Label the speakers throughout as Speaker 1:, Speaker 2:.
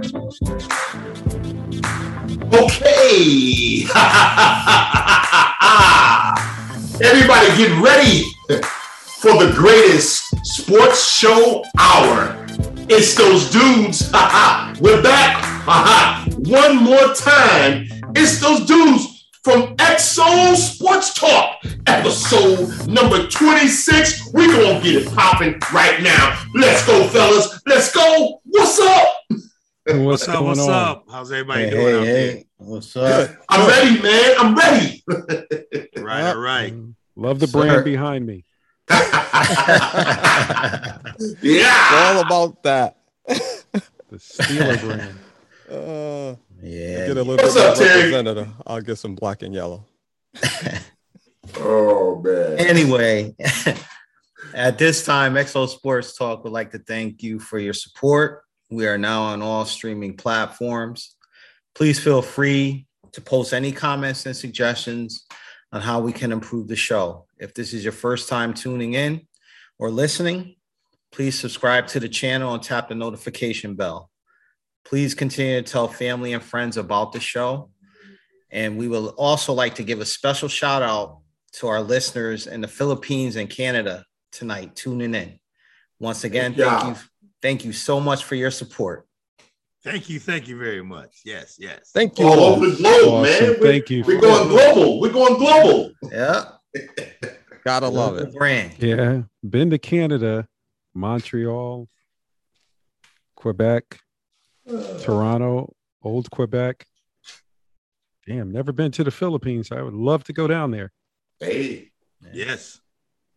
Speaker 1: Okay. Everybody get ready for the greatest sports show hour. It's those dudes. We're back. One more time. It's those dudes from XO Sports Talk, episode number 26. We're going to get it popping right now. Let's go, fellas. Let's go. What's up?
Speaker 2: What's,
Speaker 3: What's up? What's
Speaker 2: on?
Speaker 3: up? How's everybody
Speaker 4: Hey,
Speaker 3: doing
Speaker 4: hey,
Speaker 3: out
Speaker 4: hey. What's up?
Speaker 1: I'm ready, man. I'm ready.
Speaker 3: there? Right, all right.
Speaker 2: Love the
Speaker 4: Sir.
Speaker 2: brand behind me.
Speaker 1: yeah.
Speaker 5: all about that.
Speaker 2: The Steeler brand.
Speaker 5: Uh,
Speaker 4: yeah.
Speaker 5: get a little
Speaker 1: What's
Speaker 5: bit
Speaker 1: up,
Speaker 5: more
Speaker 1: Terry?
Speaker 5: representative. I'll get some black and yellow.
Speaker 1: Oh, man.
Speaker 4: Anyway, at this time, XO Sports Talk would like to thank you for your support. We are now on all streaming platforms. Please feel free to post any comments and suggestions on how we can improve the show. If this is your first time tuning in or listening, please subscribe to the channel and tap the notification bell. Please continue to tell family and friends about the show. And we will also like to give a special shout out to our listeners in the Philippines and Canada tonight tuning in. Once again, thank you. Thank you so much for your support.
Speaker 3: Thank you, thank you very much. Yes, yes.
Speaker 5: Thank you.
Speaker 1: All
Speaker 5: all.
Speaker 1: over the globe,
Speaker 2: Awesome.
Speaker 1: man. We're,
Speaker 2: Thank you.
Speaker 1: We're going global. We're going global.
Speaker 4: Yeah.
Speaker 5: Gotta love it.
Speaker 4: Brand.
Speaker 2: Yeah. Been to Canada, Montreal, Quebec, Toronto, Old Quebec. Damn, never been to the Philippines. I would love to go down there.
Speaker 1: Hey.
Speaker 3: Yes.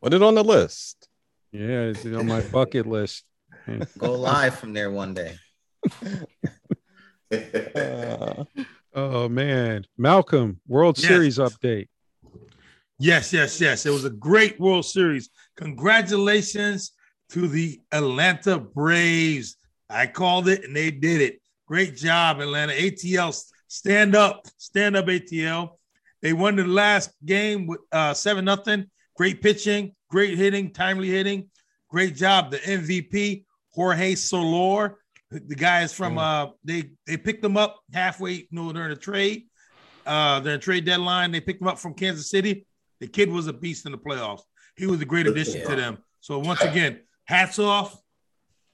Speaker 5: Put it on the list.
Speaker 2: Yeah, it's on my bucket list.
Speaker 4: Go live from there one day.
Speaker 5: Uh,
Speaker 2: Oh man, Malcolm, World
Speaker 3: Yes.
Speaker 2: Series update.
Speaker 3: Yes, yes, yes. It was a great World Series. Congratulations to the Atlanta Braves. I called it and they did it. Great job, Atlanta. ATL, stand up, stand up, ATL. They won the last game with uh, 7 nothing. Great pitching, great hitting, timely hitting. Great job. The MVP, Jorge Soler. The guy is from uh they they picked him up halfway, you know, during the trade. Uh during the trade deadline. They picked him up from Kansas City. The kid was a beast in the playoffs. He was a great addition to them. So once again, hats off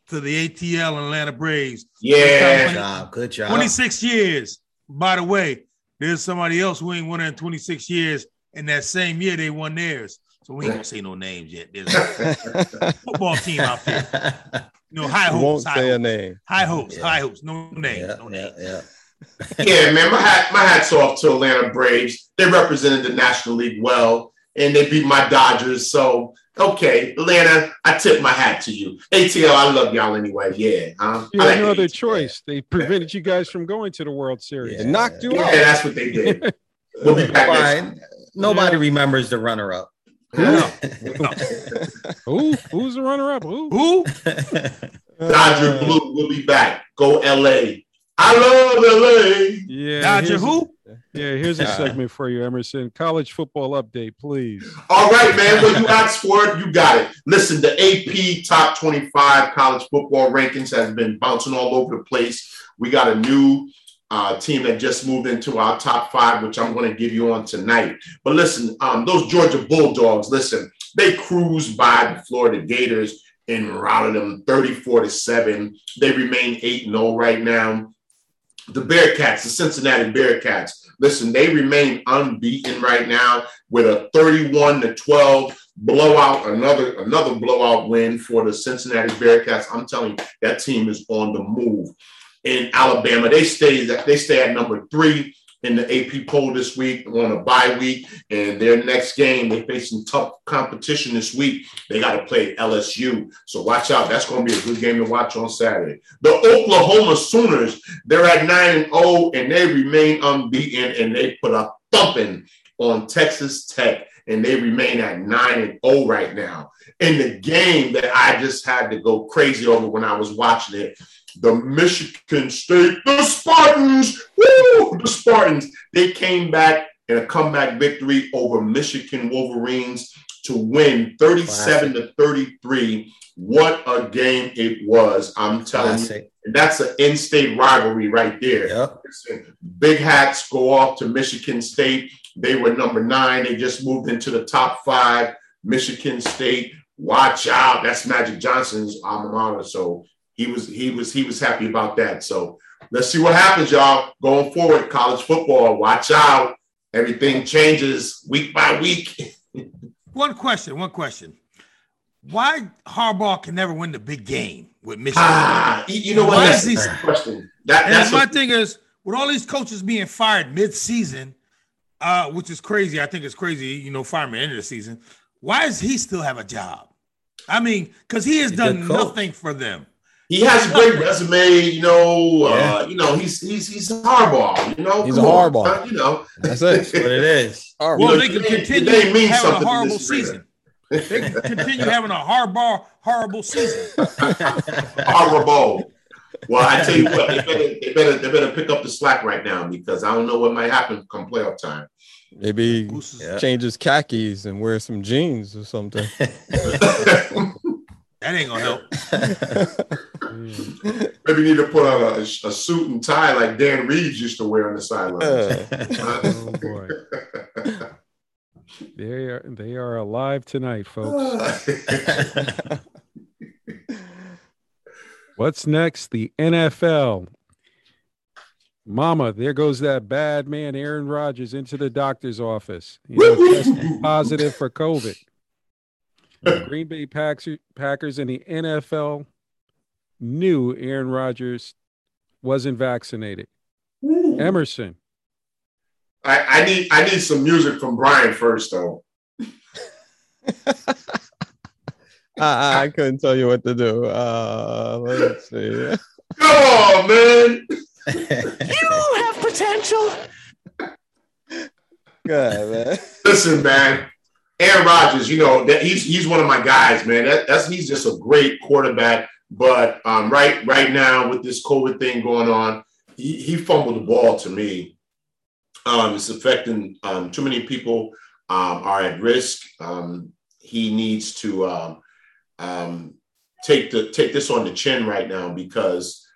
Speaker 3: to the ATL and Atlanta Braves.
Speaker 4: Good
Speaker 1: yeah.
Speaker 4: job. Good job.
Speaker 3: 26 years. By the way, there's somebody else who ain't won in 26 years. And that same year they won theirs. So we ain't gonna say no names yet. There's a football team out there. You know, high hopes.
Speaker 5: won't
Speaker 3: High
Speaker 5: say a
Speaker 3: hopes.
Speaker 5: name.
Speaker 3: High hopes.
Speaker 4: Yeah.
Speaker 3: High hopes. No name.
Speaker 4: yeah,
Speaker 3: no
Speaker 4: yeah, yeah.
Speaker 1: Yeah, man. My hat, my hats off to Atlanta Braves. They represented the National League well, and they beat my Dodgers. So, okay, Atlanta, I tip my hat to you. ATL, I love y'all anyway. Yeah, huh?
Speaker 2: You had
Speaker 1: like
Speaker 2: no other
Speaker 1: ATL.
Speaker 2: choice. They prevented you guys from going to the World Series.
Speaker 5: It knocked you
Speaker 1: Yeah,
Speaker 5: out.
Speaker 1: that's what they did. We'll be back next
Speaker 4: Fine. Nobody remembers the runner up.
Speaker 3: No.
Speaker 2: Who? Who's the runner-up? Who?
Speaker 3: Who?
Speaker 1: Dodger uh, Blue. We'll be back. Go LA. I love LA.
Speaker 2: Yeah.
Speaker 3: Dodger
Speaker 2: here's a-
Speaker 3: who?
Speaker 2: yeah, here's a segment for you, Emerson. College football update, please.
Speaker 1: All right, man. When you asked for it, you got it. Listen, the AP top 25 college football rankings has been bouncing all over the place. We got a new uh, team that just moved into our top five, which I'm going to give you on tonight. But listen, um, those Georgia Bulldogs, listen, they cruised by the Florida Gators and routed them 34 to 7. They remain 8 0 right now. The Bearcats, the Cincinnati Bearcats, listen, they remain unbeaten right now with a 31 to 12 blowout, another another blowout win for the Cincinnati Bearcats. I'm telling you, that team is on the move. In Alabama, they stay they stay at number three in the AP poll this week on a bye week, and their next game they face some tough competition this week. They got to play LSU, so watch out. That's going to be a good game to watch on Saturday. The Oklahoma Sooners, they're at nine and zero, and they remain unbeaten, and they put a thumping on Texas Tech, and they remain at nine and zero right now. In the game that I just had to go crazy over when I was watching it, the Michigan State, the Spartans, woo, the Spartans. They came back in a comeback victory over Michigan Wolverines to win 37 to 33. What a game it was. I'm telling
Speaker 4: Classic.
Speaker 1: you. And that's an in-state rivalry right there.
Speaker 4: Yep.
Speaker 1: Big hats go off to Michigan State. They were number nine. They just moved into the top five. Michigan State, watch out. That's Magic Johnson's alma mater. So he was he was he was happy about that. So let's see what happens, y'all. Going forward, college football. Watch out. Everything changes week by week.
Speaker 3: One question, one question. Why Harbaugh can never win the big game with Michigan?
Speaker 1: Ah, you you know what?
Speaker 3: Why
Speaker 1: That's
Speaker 3: is he-
Speaker 1: question. That, that's
Speaker 3: my
Speaker 1: a-
Speaker 3: thing is, with all these coaches being fired mid-season, uh, which is crazy. I think it's crazy, you know, firing at the end of the season. Why does he still have a job? I mean, because he has done nothing for them.
Speaker 1: He has a great resume. You know, uh, you know he's he's he's Harbaugh. You know,
Speaker 5: He's
Speaker 1: Come
Speaker 5: a
Speaker 1: on, uh, You know,
Speaker 5: That's
Speaker 4: That's
Speaker 5: it.
Speaker 4: what it is.
Speaker 5: All right.
Speaker 3: Well,
Speaker 1: know,
Speaker 3: they can continue
Speaker 1: they mean
Speaker 3: having a
Speaker 1: something to
Speaker 3: horrible
Speaker 1: this
Speaker 3: season. They can continue having a Harbaugh horrible season.
Speaker 1: horrible. Well, I tell you what, they better, they better they better pick up the slack right now because I don't know what might happen come playoff time.
Speaker 5: Maybe
Speaker 3: Goose is-
Speaker 4: Yeah.
Speaker 5: change his khakis and wear some jeans or something.
Speaker 3: That ain't gonna help.
Speaker 1: Maybe need to put on a, a suit and tie like Dan Reeves used to wear on the sidelines.
Speaker 5: Uh,
Speaker 2: Oh boy, they are they are alive tonight, folks. What's next? The NFL. Mama, there goes that bad man, Aaron Rodgers, into the doctor's office. You know, positive for COVID. The Green Bay Packers, Packers and the NFL knew Aaron Rodgers wasn't vaccinated. Emerson,
Speaker 1: I, I need I need some music from Brian first though.
Speaker 5: I, I couldn't tell you what to do. Uh, let's see.
Speaker 1: Come on, man. You have potential.
Speaker 5: Good, man.
Speaker 1: Listen, man. Aaron Rodgers, you know that he's he's one of my guys, man. That, that's he's just a great quarterback. But um, right right now with this COVID thing going on, he, he fumbled the ball to me. Um, it's affecting um, too many people um, are at risk. Um, he needs to um, take the take this on the chin right now because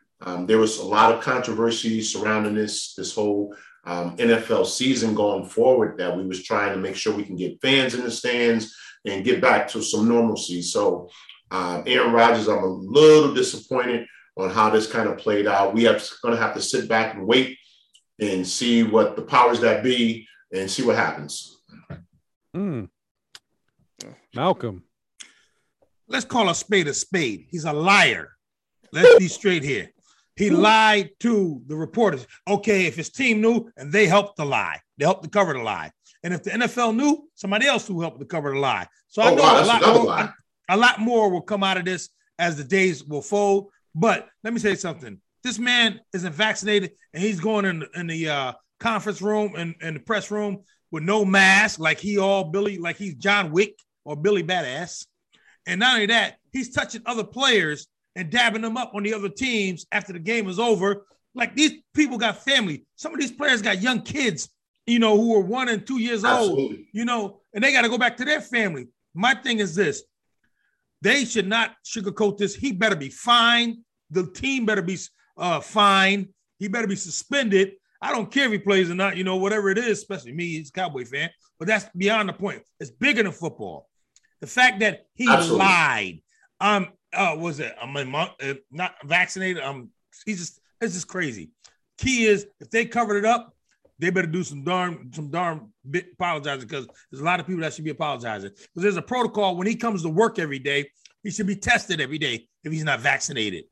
Speaker 1: there was a lot of controversy surrounding this this whole um, NFL season going forward that we was trying to make sure we can get fans in the stands and get back to some normalcy. So, um, Aaron Rodgers, I'm a little disappointed on how this kind of played out. We have going to have to sit back and wait and see what the powers that be and see what happens.
Speaker 2: Mm. Malcolm,
Speaker 3: Let's call a spade a spade. He's a liar. Let's be straight here. He lied to the reporters. Okay, if his team knew and they helped the lie, they helped to cover the lie. And if the NFL knew, somebody else who helped to cover the lie. So I
Speaker 1: Oh,
Speaker 3: know
Speaker 1: wow,
Speaker 3: a lot more.
Speaker 1: lie.
Speaker 3: A lot more will come out of this as the days will fold. But let me say something. This man isn't vaccinated, and he's going in, in the uh, conference room and in the press room with no mask, like he all Billy, like he's John Wick or Billy Badass. And not only that, he's touching other players and dabbing them up on the other teams after the game is over. Like these people got family. Some of these players got young kids, you know, who are one and two years old you know, and they got to go back to their family. My thing is this they should not sugarcoat this. He better be fined. The team better be uh, fined. He better be suspended. I don't care if he plays or not, you know, whatever it is, especially me, he's a Cowboy fan, but that's beyond the point. It's bigger than football. The fact that he
Speaker 1: Absolutely.
Speaker 3: lied, um, uh, was it? I'm a uh, not vaccinated. Um, he's just, it's just crazy. Key is if they covered it up, they better do some darn some darn bit apologizing because there's a lot of people that should be apologizing. Because there's a protocol when he comes to work every day, he should be tested every day if he's not vaccinated.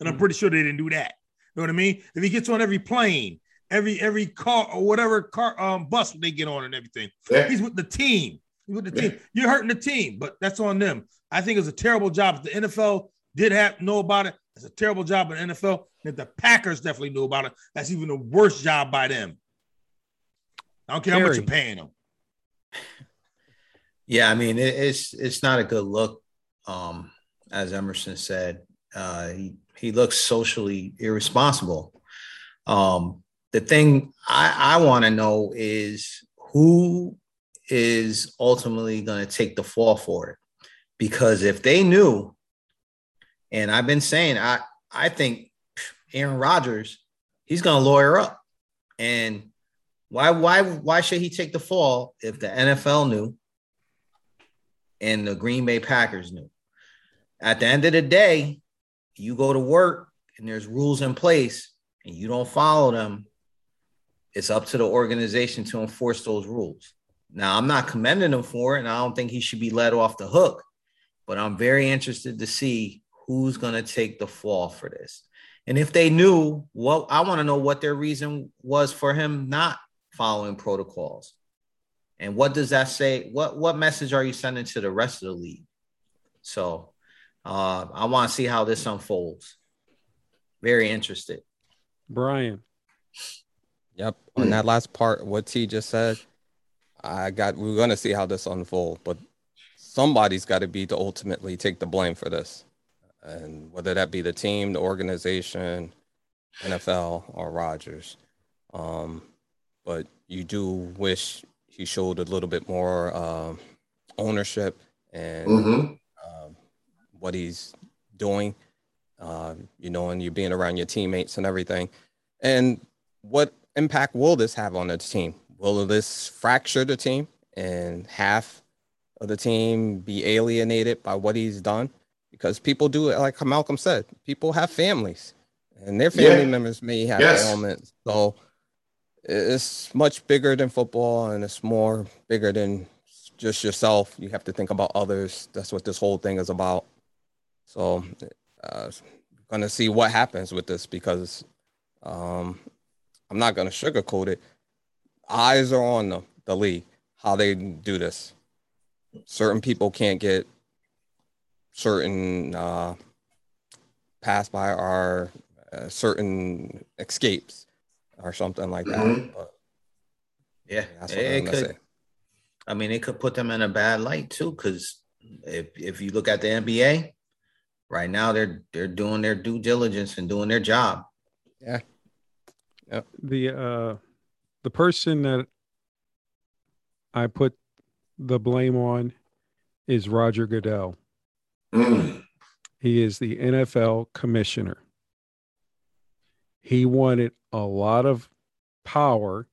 Speaker 3: And I'm pretty sure they didn't do that. You know what I mean? If he gets on every plane, every every car or whatever car um bus they get on and everything,
Speaker 1: Yeah.
Speaker 3: he's with the team. He's with the
Speaker 1: Yeah.
Speaker 3: team. You're hurting the team, but that's on them. I think it's a terrible job. If the NFL did have know about it, it's a terrible job in the NFL. And if the Packers definitely knew about it, that's even the worst job by them. I don't care how much you're paying them.
Speaker 4: Yeah, I mean it, it's it's not a good look. Um, as Emerson said, uh, he he looks socially irresponsible. Um, the thing I, I want to know is who is ultimately going to take the fall for it. Because if they knew, and I've been saying, I, I think Aaron Rodgers, he's going to lawyer up. And why, why, why should he take the fall if the NFL knew and the Green Bay Packers knew? At the end of the day, you go to work and there's rules in place and you don't follow them, it's up to the organization to enforce those rules. Now, I'm not commending him for it, and I don't think he should be let off the hook, but I'm very interested to see who's going to take the fall for this. And if they knew, well, I want to know what their reason was for him not following protocols. And what does that say? What what message are you sending to the rest of the league? So uh, I want to see how this unfolds. Very interested.
Speaker 2: Brian.
Speaker 5: Yep. On that last part, what T just said, I got we're gonna see how this unfold, but somebody's got to be to ultimately take the blame for this, and whether that be the team, the organization, NFL, or Rodgers. Um, but you do wish he showed a little bit more uh, ownership and
Speaker 1: Mhm.
Speaker 5: uh, what he's doing. Uh, you know, and you're being around your teammates and everything. And what impact will this have on the team? Will this fracture the team and half of the team be alienated by what he's done? Because people do it, like Malcolm said, people have families and their family
Speaker 1: Yeah.
Speaker 5: members may have
Speaker 1: Yes.
Speaker 5: ailments. So it's much bigger than football and it's more bigger than just yourself. You have to think about others. That's what this whole thing is about. So, uh, gonna see what happens with this because um, I'm not gonna sugarcoat it. Eyes are on the, the league, how they do this. Certain people can't get certain uh, pass by or uh, certain escapes or something like that.
Speaker 1: Mhm.
Speaker 5: But
Speaker 4: Yeah,
Speaker 5: that's what
Speaker 4: it
Speaker 5: I'm
Speaker 4: could.
Speaker 5: say.
Speaker 4: I mean, it could put them in a bad light too, because if if you look at the NBA, right now they're they're doing their due diligence and doing their job. Yeah. Yep.
Speaker 2: The uh the person that I put the blame on is Roger Goodell. He is the NFL commissioner. He wanted a lot of power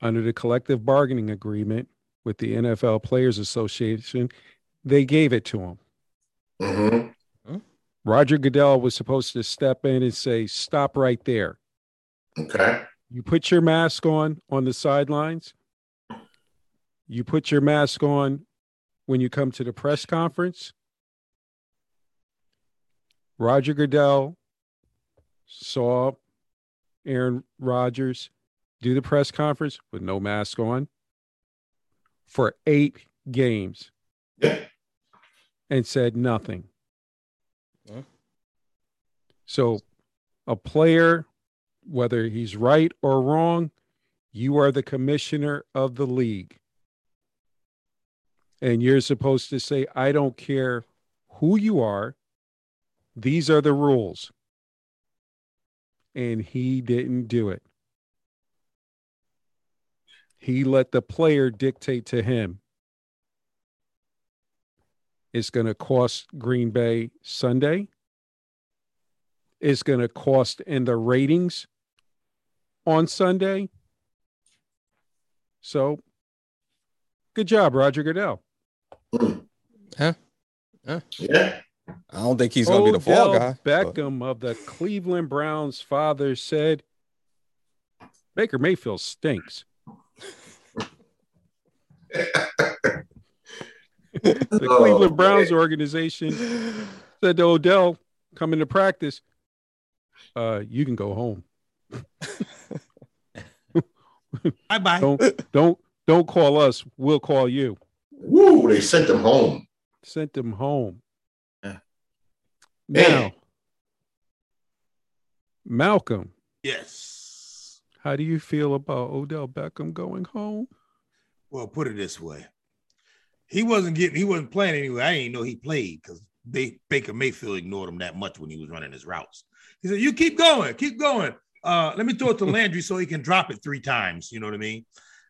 Speaker 2: under the collective bargaining agreement with the NFL Players Association. They gave it to him.
Speaker 1: Mhm.
Speaker 2: Roger Goodell was supposed to step in and say, Stop right there.
Speaker 1: Okay.
Speaker 2: You put your mask on on the sidelines. You put your mask on when you come to the press conference. Roger Goodell saw Aaron Rodgers do the press conference with no mask on for eight games and said nothing. So, a player, whether he's right or wrong, you are the commissioner of the league. And you're supposed to say, I don't care who you are, these are the rules. And he didn't do it. He let the player dictate to him. It's going to cost Green Bay Sunday. It's going to cost in the ratings on Sunday. So, good job, Roger Goodell.
Speaker 1: Yeah.
Speaker 5: I don't think he's gonna be the fall
Speaker 2: Odell
Speaker 5: guy. but-
Speaker 2: Beckham of the Cleveland Browns' father said, "Baker Mayfield stinks." The
Speaker 1: Oh,
Speaker 2: Cleveland Browns
Speaker 1: man.
Speaker 2: organization said to Odell, "Come into practice. Uh, you can go home.
Speaker 3: Bye bye.
Speaker 2: Don't don't don't call us. We'll call you."
Speaker 1: Woo, they sent them home.
Speaker 2: Sent them home.
Speaker 4: Yeah.
Speaker 2: Now,
Speaker 1: Man.
Speaker 2: Malcolm,
Speaker 3: Yes.
Speaker 2: how do you feel about Odell Beckham going home?
Speaker 3: Well, put it this way. He wasn't getting he wasn't playing anyway. I didn't know he played because they Baker Mayfield ignored him that much when he was running his routes. He said, "You keep going, keep going. Uh, let me throw it to Landry so he can drop it three times. You know what I mean?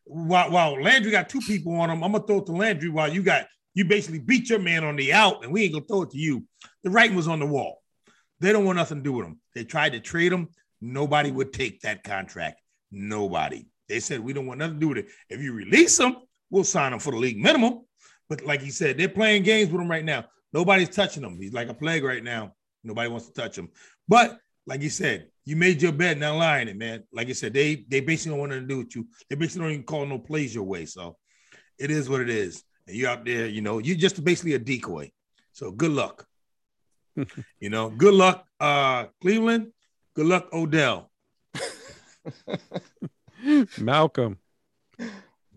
Speaker 3: While, while Landry got two people on him, I'm gonna throw it to Landry while you got you basically beat your man on the out, and we ain't gonna throw it to you. The writing was on the wall. They don't want nothing to do with him. They tried to trade him. Nobody would take that contract. Nobody. They said we don't want nothing to do with it. If you release him, we'll sign him for the league minimum. But like he said, they're playing games with him right now. Nobody's touching him. He's like a plague right now. Nobody wants to touch him. But like you said, you made your bed, now lying it, man. Like you said, they they basically don't want to do with you. They basically don't even call no plays your way. So it is what it is. And you out there, you know, you're just basically a decoy. So good luck. you know, good luck, uh, Cleveland. Good luck, Odell.
Speaker 2: Malcolm.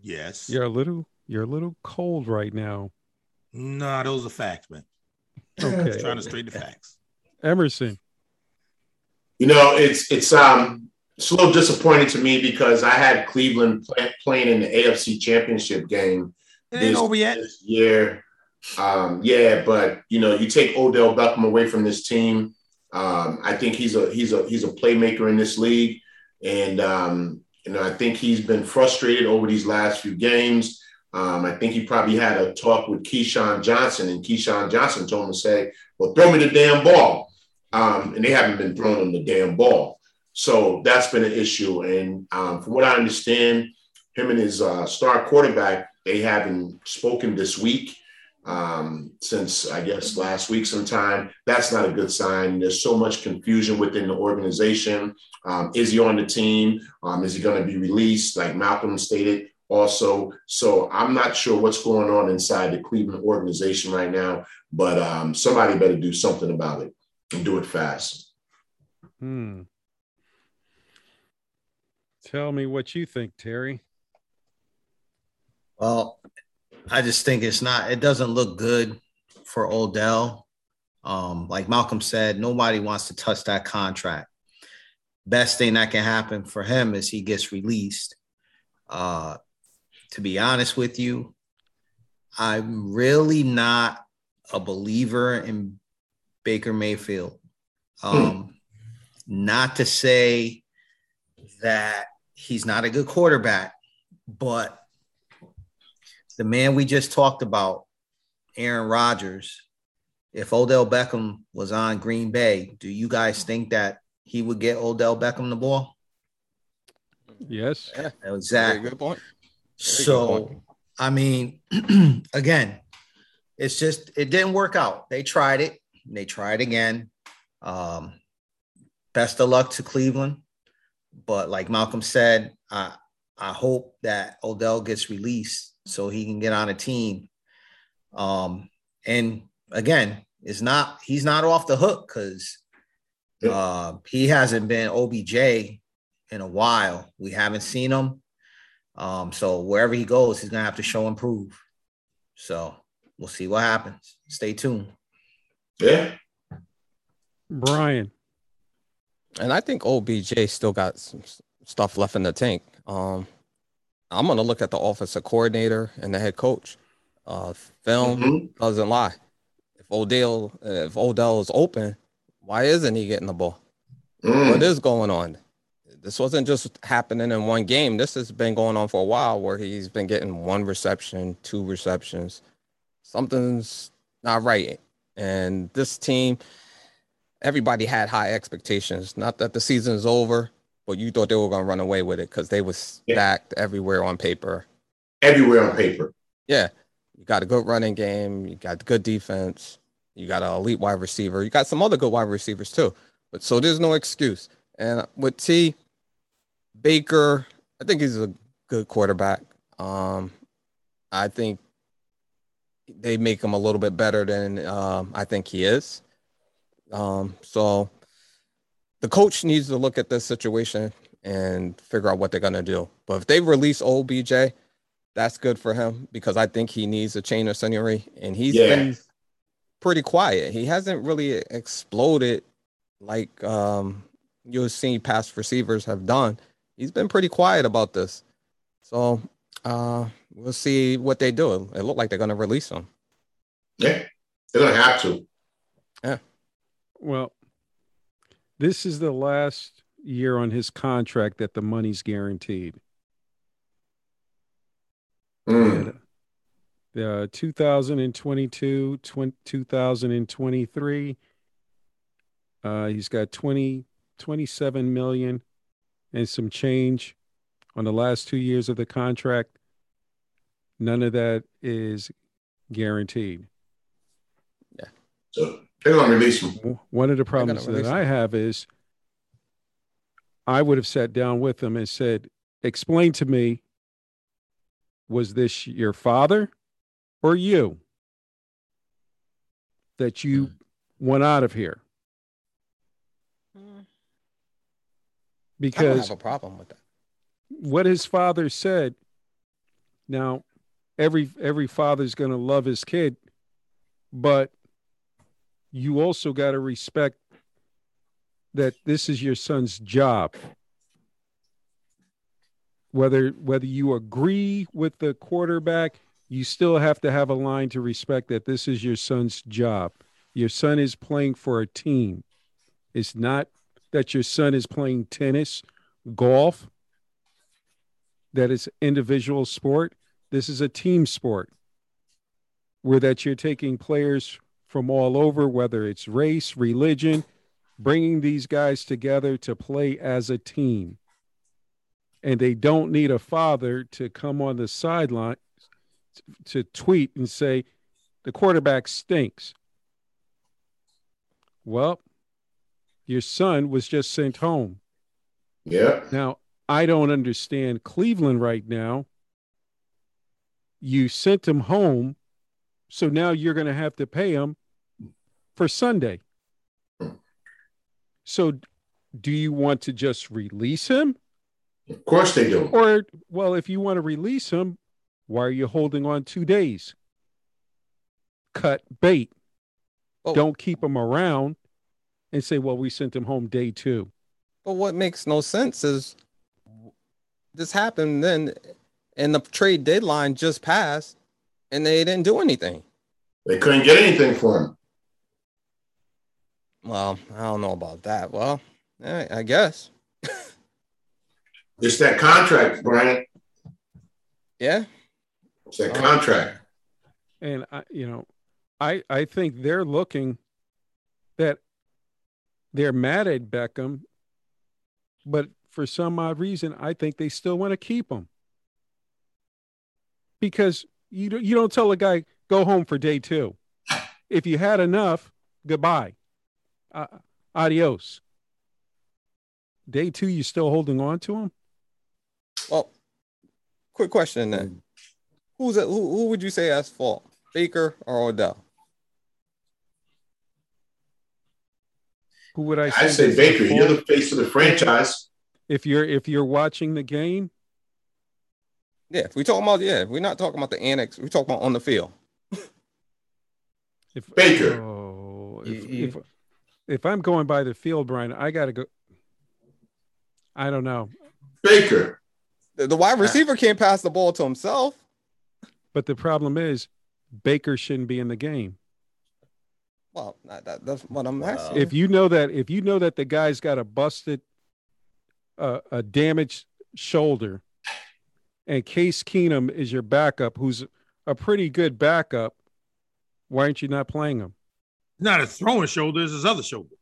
Speaker 3: Yes.
Speaker 2: You're a little you're a little cold right now.
Speaker 3: Nah, those are facts, man.
Speaker 2: Okay.
Speaker 3: trying to straighten the facts.
Speaker 2: Emerson.
Speaker 1: You know, it's it's um it's a little disappointing to me because I had Cleveland play, playing in the AFC Championship game
Speaker 3: it ain't
Speaker 1: this,
Speaker 3: over yet.
Speaker 1: this year. Um, yeah, but you know, you take Odell Beckham away from this team. Um, I think he's a he's a he's a playmaker in this league, and um, you know, I think he's been frustrated over these last few games. Um, I think he probably had a talk with Keyshawn Johnson, and Keyshawn Johnson told him to say, "Well, throw me the damn ball," um, and they haven't been throwing him the damn ball. So that's been an issue. And um, from what I understand, him and his uh, star quarterback they haven't spoken this week um, since I guess last week sometime. That's not a good sign. There's so much confusion within the organization. Um, is he on the team? Um, is he going to be released? Like Malcolm stated also. So I'm not sure what's going on inside the Cleveland organization right now, but um, somebody better do something about it and do it fast.
Speaker 2: Hmm. Tell me what you think, Terry.
Speaker 4: Well, I just think it's not. It doesn't look good for Odell. Um, like Malcolm said, nobody wants to touch that contract. Best thing that can happen for him is he gets released. Uh, to be honest with you, I'm really not a believer in Baker Mayfield. Um, Not to say that he's not a good quarterback, but the man we just talked about, Aaron Rodgers, if Odell Beckham was on Green Bay, do you guys think that he would get Odell Beckham the ball?
Speaker 2: Yes.
Speaker 5: Yeah, very
Speaker 4: Exactly.
Speaker 5: good point. Very good
Speaker 4: So,
Speaker 5: point.
Speaker 4: I mean, again, it's just it didn't work out. They tried it. They tried again. Um, best of luck to Cleveland. But like Malcolm said, I I hope that Odell gets released so he can get on a team. Um, and again, it's not he's not off the hook because uh, he hasn't been OBJ in a while. We haven't seen him. Um, so wherever he goes, he's gonna have to show and prove. So we'll see what happens. Stay tuned.
Speaker 1: Yeah.
Speaker 2: Brian.
Speaker 5: And I think OBJ still got some stuff left in the tank. Um, I'm gonna look at the offensive coordinator and the head coach. Uh, film
Speaker 1: Mhm.
Speaker 5: doesn't lie. If Odell, if Odell is open, why isn't he getting the ball?
Speaker 1: Mm.
Speaker 5: What is going on? This wasn't just happening in one game. This has been going on for a while where he's been getting one reception, two receptions. Something's not right. And this team, everybody had high expectations. Not that the season is over, but you thought they were going to run away with it because they were
Speaker 1: Yeah.
Speaker 5: stacked everywhere on paper.
Speaker 1: Everywhere on paper.
Speaker 5: Yeah, you got a good running game. You got good defense. You got an elite wide receiver. You got some other good wide receivers too. But so there's no excuse. And with T, Baker, I think he's a good quarterback. Um, I think they make him a little bit better than um, I think he is. Um, so the coach needs to look at this situation and figure out what they're gonna do. But if they release OBJ, that's good for him because I think he needs a change of scenery, and he's
Speaker 1: Yeah.
Speaker 5: been pretty quiet. He hasn't really exploded like um, you'll see past receivers have done. He's been pretty quiet about this, so uh, we'll see what they do. It looked like they're going to release him.
Speaker 1: Yeah. They're gonna have to.
Speaker 5: Yeah.
Speaker 2: Well, this is the last year on his contract that the money's guaranteed.
Speaker 1: Mm.
Speaker 2: The 2022, 20, 2023, uh, he's got 20, 27 million and some change on the last two years of the contract. None of that is guaranteed. Yeah.
Speaker 1: So they're gonna release him.
Speaker 2: W- One of the problems that
Speaker 5: him.
Speaker 2: I have is I would have sat down with him and said, Explain to me, was this your father or you that you
Speaker 5: Hmm.
Speaker 2: went out of here?
Speaker 5: I don't
Speaker 2: Because
Speaker 5: have a problem with that.
Speaker 2: what his father said now every every father's going to love his kid but you also got to respect that this is your son's job. Whether whether you agree with the quarterback you still have to have a line to respect that this is your son's job. Your son is playing for a team. It's not that your son is playing tennis golf that is individual sport. This is a team sport where that you're taking players from all over, whether it's race, religion, bringing these guys together to play as a team. And they don't need a father to come on the sideline to tweet and say, the quarterback stinks. Well, your son was just sent home.
Speaker 1: Yeah.
Speaker 2: Now, I don't understand Cleveland right now. You sent him home, so now you're going to have to pay him for Sunday. So, do you want to just release him?
Speaker 1: Of course they do.
Speaker 2: Or, well, if you want to release him, why are you holding on two days? Cut bait.
Speaker 5: Oh.
Speaker 2: Don't keep him around and say, well, we sent him home day two.
Speaker 5: But what makes no sense is this happened then, and the trade deadline just passed, and they didn't do anything.
Speaker 1: They couldn't get anything for him.
Speaker 5: Well, I don't know about that. Well, I guess.
Speaker 1: It's that contract, Brian.
Speaker 5: Yeah.
Speaker 1: It's that contract.
Speaker 2: and I, you know, I I think they're looking that they're mad at Beckham, but for some odd reason, I think they still want to keep him because you don't, you don't tell a guy go home for day two. If you had enough, goodbye, uh, adios. Day two, you still holding on to him?
Speaker 5: Well, quick question then. Who's it, who, who would you say has fault? Baker or Odell?
Speaker 2: Who would I say?
Speaker 1: I say Baker. You're the face of the franchise.
Speaker 2: If you're if you're watching the game,
Speaker 5: Yeah, if we talking about yeah, if we're not talking about the annex, we're talking about on the field.
Speaker 2: If
Speaker 1: Baker.
Speaker 2: oh, if,
Speaker 4: you-
Speaker 2: if if I'm going by the field, Brian, I got to go. I don't know,
Speaker 1: Baker.
Speaker 5: The, the wide receiver can't pass the ball to himself.
Speaker 2: but the problem is Baker shouldn't be in the game.
Speaker 5: Well, that, that, that's what I'm asking.
Speaker 2: If you know that, if you know that the guy's got a busted, uh, a damaged shoulder, and Case Keenum is your backup, who's a pretty good backup, why aren't you not playing him?
Speaker 3: Not his throwing shoulder, it's his other shoulder.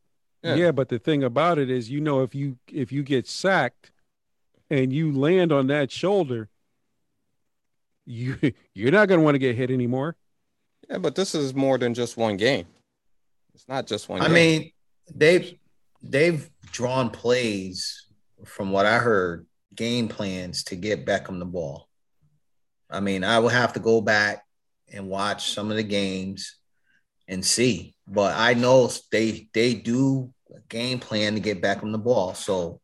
Speaker 5: Yeah.
Speaker 2: Yeah. but the thing about it is, you know, if you if you get sacked and you land on that shoulder, you you're not going to want to get hit anymore.
Speaker 5: yeah, but this is more than just one game. It's not just one.
Speaker 4: I
Speaker 5: game.
Speaker 4: mean, they've they've drawn plays from what I heard, game plans to get Beckham the ball. I mean, I will have to go back and watch some of the games and see, but I know they they do a game plan to get Beckham the ball. So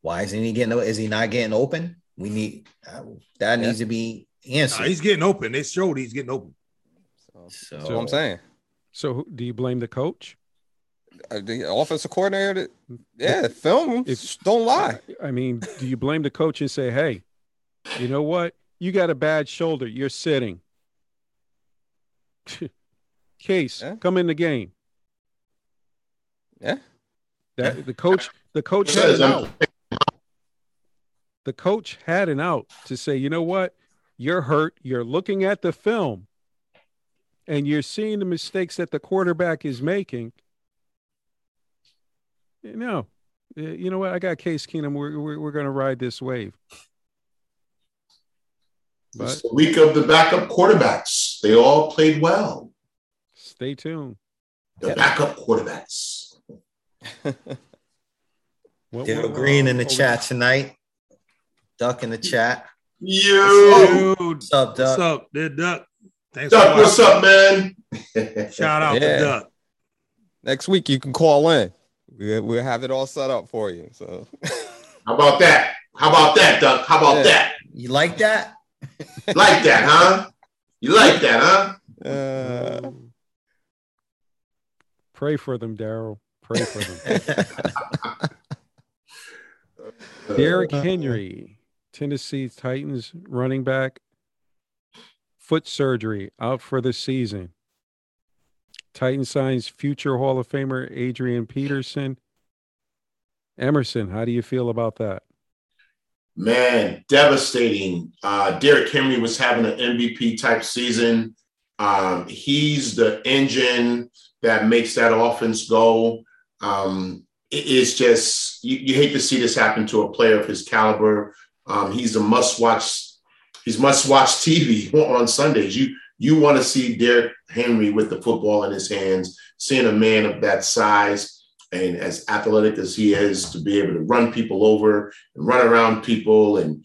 Speaker 4: why isn't he getting? Is he not getting open? We need uh, that
Speaker 5: Yeah.
Speaker 4: needs to be
Speaker 3: Nah,
Speaker 4: answered.
Speaker 3: he's getting open. They showed he's getting open.
Speaker 5: so,
Speaker 4: So-
Speaker 5: that's what I'm saying.
Speaker 2: So do you blame the coach?
Speaker 5: Uh, the offensive coordinator, yeah, film him.
Speaker 2: If-
Speaker 5: don't lie.
Speaker 2: I mean, do you blame the coach and say, "Hey, you know what? You got a bad shoulder. You're sitting." Case,
Speaker 5: Yeah.
Speaker 2: come in the game.
Speaker 5: Yeah.
Speaker 2: That the coach, the coach had
Speaker 1: Says
Speaker 2: an out. The coach had an out to say, you know what, you're hurt. You're looking at the film, and you're seeing the mistakes that the quarterback is making. No, Uh, you know what? I got Case Keenum. We're we're, we're going to ride this wave. But
Speaker 1: It's the week of the backup quarterbacks. They all played well.
Speaker 2: stay tuned.
Speaker 1: The
Speaker 5: Yeah.
Speaker 1: backup quarterbacks.
Speaker 2: What-
Speaker 4: Daryl
Speaker 2: what-
Speaker 4: Green in the
Speaker 2: oh,
Speaker 4: chat tonight. Duck in the chat.
Speaker 1: You,
Speaker 4: What's up,
Speaker 3: what's
Speaker 4: Duck?
Speaker 3: up, there, Duck? Thanks
Speaker 1: Duck, what's up, man?
Speaker 3: Shout out
Speaker 5: Yeah.
Speaker 3: to Duck.
Speaker 5: Next week you can call in. We we'll have it all set up for you. So
Speaker 1: How about that? How about that, Duck? How about
Speaker 5: Yeah.
Speaker 1: that?
Speaker 4: You like that?
Speaker 1: Like that, huh? You like that, huh?
Speaker 5: uh,
Speaker 2: Pray for them, Daryl. Pray for them. Derrick Henry, Tennessee Titans running back, foot surgery out for the season. Titan signs future Hall of Famer Adrian Peterson. Emerson, how do you feel about that?
Speaker 1: Man, devastating. Uh, Derrick Henry was having an MVP type season. Um, he's the engine that makes that offense go. Um, it- it's just you, you hate to see this happen to a player of his caliber. Um, he's a must-watch. He's must-watch TV on Sundays. You you want to see Derrick Henry with the football in his hands, seeing a man of that size and as athletic as he is to be able to run people over and run around people and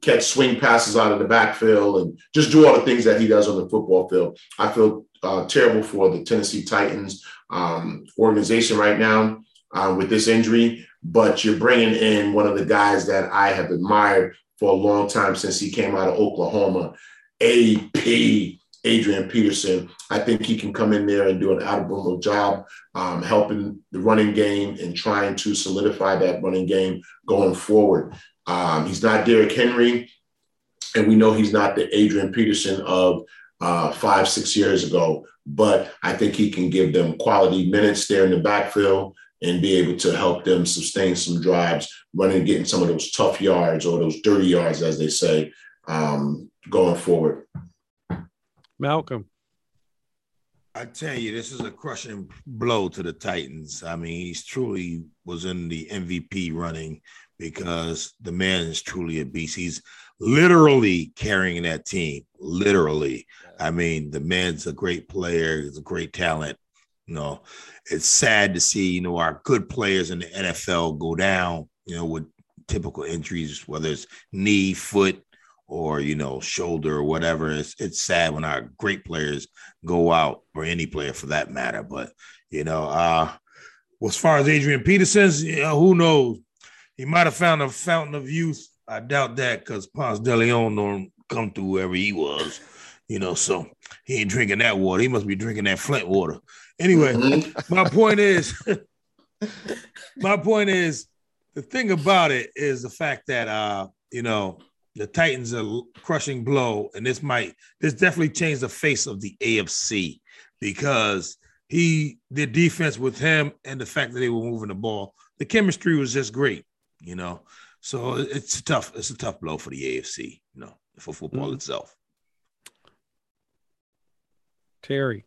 Speaker 1: catch swing passes out of the backfield and just do all the things that he does on the football field. I feel uh, terrible for the Tennessee Titans um, organization right now uh, with this injury, but you're bringing in one of the guys that I have admired for a long time since he came out of Oklahoma, AP. Adrian Peterson, I think he can come in there and do an admirable job um, helping the running game and trying to solidify that running game going forward. Um, he's not Derrick Henry, and we know he's not the Adrian Peterson of uh, five, six years ago, but I think he can give them quality minutes there in the backfield and be able to help them sustain some drives, running, getting some of those tough yards or those dirty yards, as they say, um, going forward.
Speaker 2: Malcolm,
Speaker 3: I tell you, this is a crushing blow to the Titans. I mean, he's truly was in the MVP running because the man is truly a beast. He's literally carrying that team. Literally. I mean, the man's a great player, he's a great talent. You know, it's sad to see, you know, our good players in the NFL go down, you know, with typical injuries, whether it's knee, foot, or you know, shoulder or whatever. It's it's sad when our great players go out, or any player for that matter. But you know, uh, well, as far as Adrian Peterson's, you know, who knows? He might have found a fountain of youth. I doubt that because Ponce de Leon don't come through wherever he was, you know. So he ain't drinking that water. He must be drinking that Flint water. Anyway,
Speaker 1: Mhm.
Speaker 3: my point is, my point is, the thing about it is the fact that uh, you know, the Titans are crushing blow, and this might this definitely changed the face of the AFC because he the defense with him and the fact that they were moving the ball, the chemistry was just great, you know. So it's a tough. It's a tough blow for the AFC, you know, for football
Speaker 2: Mhm.
Speaker 3: itself.
Speaker 2: Terry,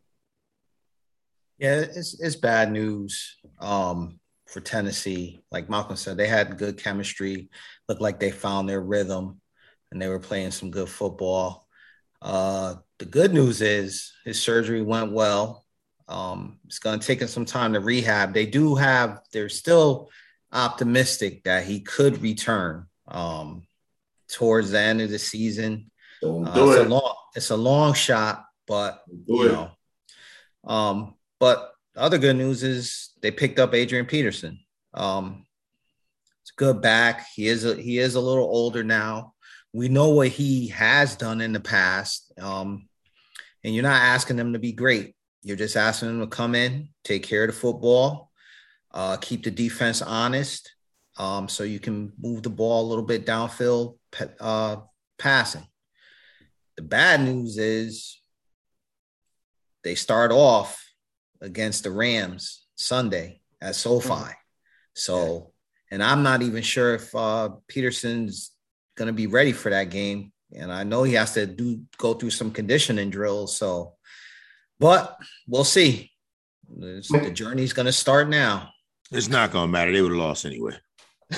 Speaker 4: Yeah, it's it's bad news um, for Tennessee. Like Malcolm said, they had good chemistry. Looked like they found their rhythm, and they were playing some good football. Uh, the good news is his surgery went well. Um, it's going to take him some time to rehab. They do have. They're still optimistic that he could return um, towards the end of the season.
Speaker 1: Don't
Speaker 4: Uh,
Speaker 1: do
Speaker 4: it's
Speaker 1: it.
Speaker 4: a long. It's a long shot, but
Speaker 1: Do
Speaker 4: you
Speaker 1: it.
Speaker 4: know. Um, but the other good news is they picked up Adrian Peterson. Um, it's good back. He is a he is a little older now. We know what he has done in the past. Um, and you're not asking them to be great. You're just asking them to come in, take care of the football, uh, keep the defense honest, um, so you can move the ball a little bit downfield, uh, passing. The bad news is they start off against the Rams Sunday at SoFi. Mm-hmm. So, and I'm not even sure if uh, Peterson's going to be ready for that game. And I know he has to do go through some conditioning drills. So, but we'll see. the journey's going to start now.
Speaker 3: It's not going to matter. They would have lost anyway.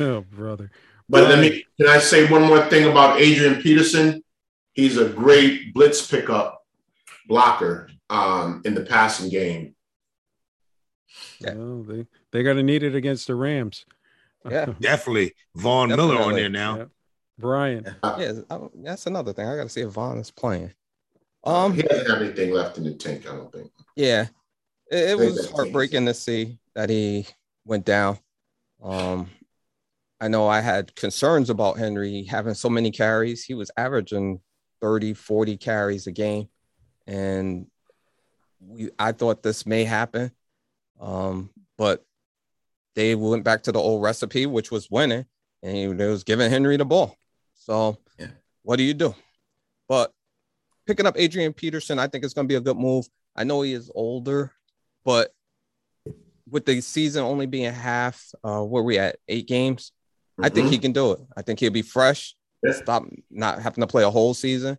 Speaker 2: oh, brother.
Speaker 1: But let me can I say one more thing about Adrian Peterson? He's a great blitz pickup blocker um, in the passing game.
Speaker 2: Yeah. Well, they they got to need it against the Rams.
Speaker 3: Yeah, definitely. Von definitely. Miller on there now. Yeah.
Speaker 2: Brian.
Speaker 5: Yeah, that's another thing. I got to see if Von is playing.
Speaker 1: Um, he doesn't have anything left in the tank. I don't think.
Speaker 5: Yeah, it, it was heartbreaking to see that he went down. Um, I know I had concerns about Henry having so many carries. He was averaging 30, 40 carries a game. And we, I thought this may happen. Um, but they went back to the old recipe, which was winning, and he was giving Henry the ball. So, yeah. what do you do? But picking up Adrian Peterson, I think it's going to be a good move. I know he is older, but with the season only being half, uh, where we at eight games, mm-hmm. I think he mm-hmm. can do it. I think he'll be fresh. Yeah. Stop not having to play a whole season.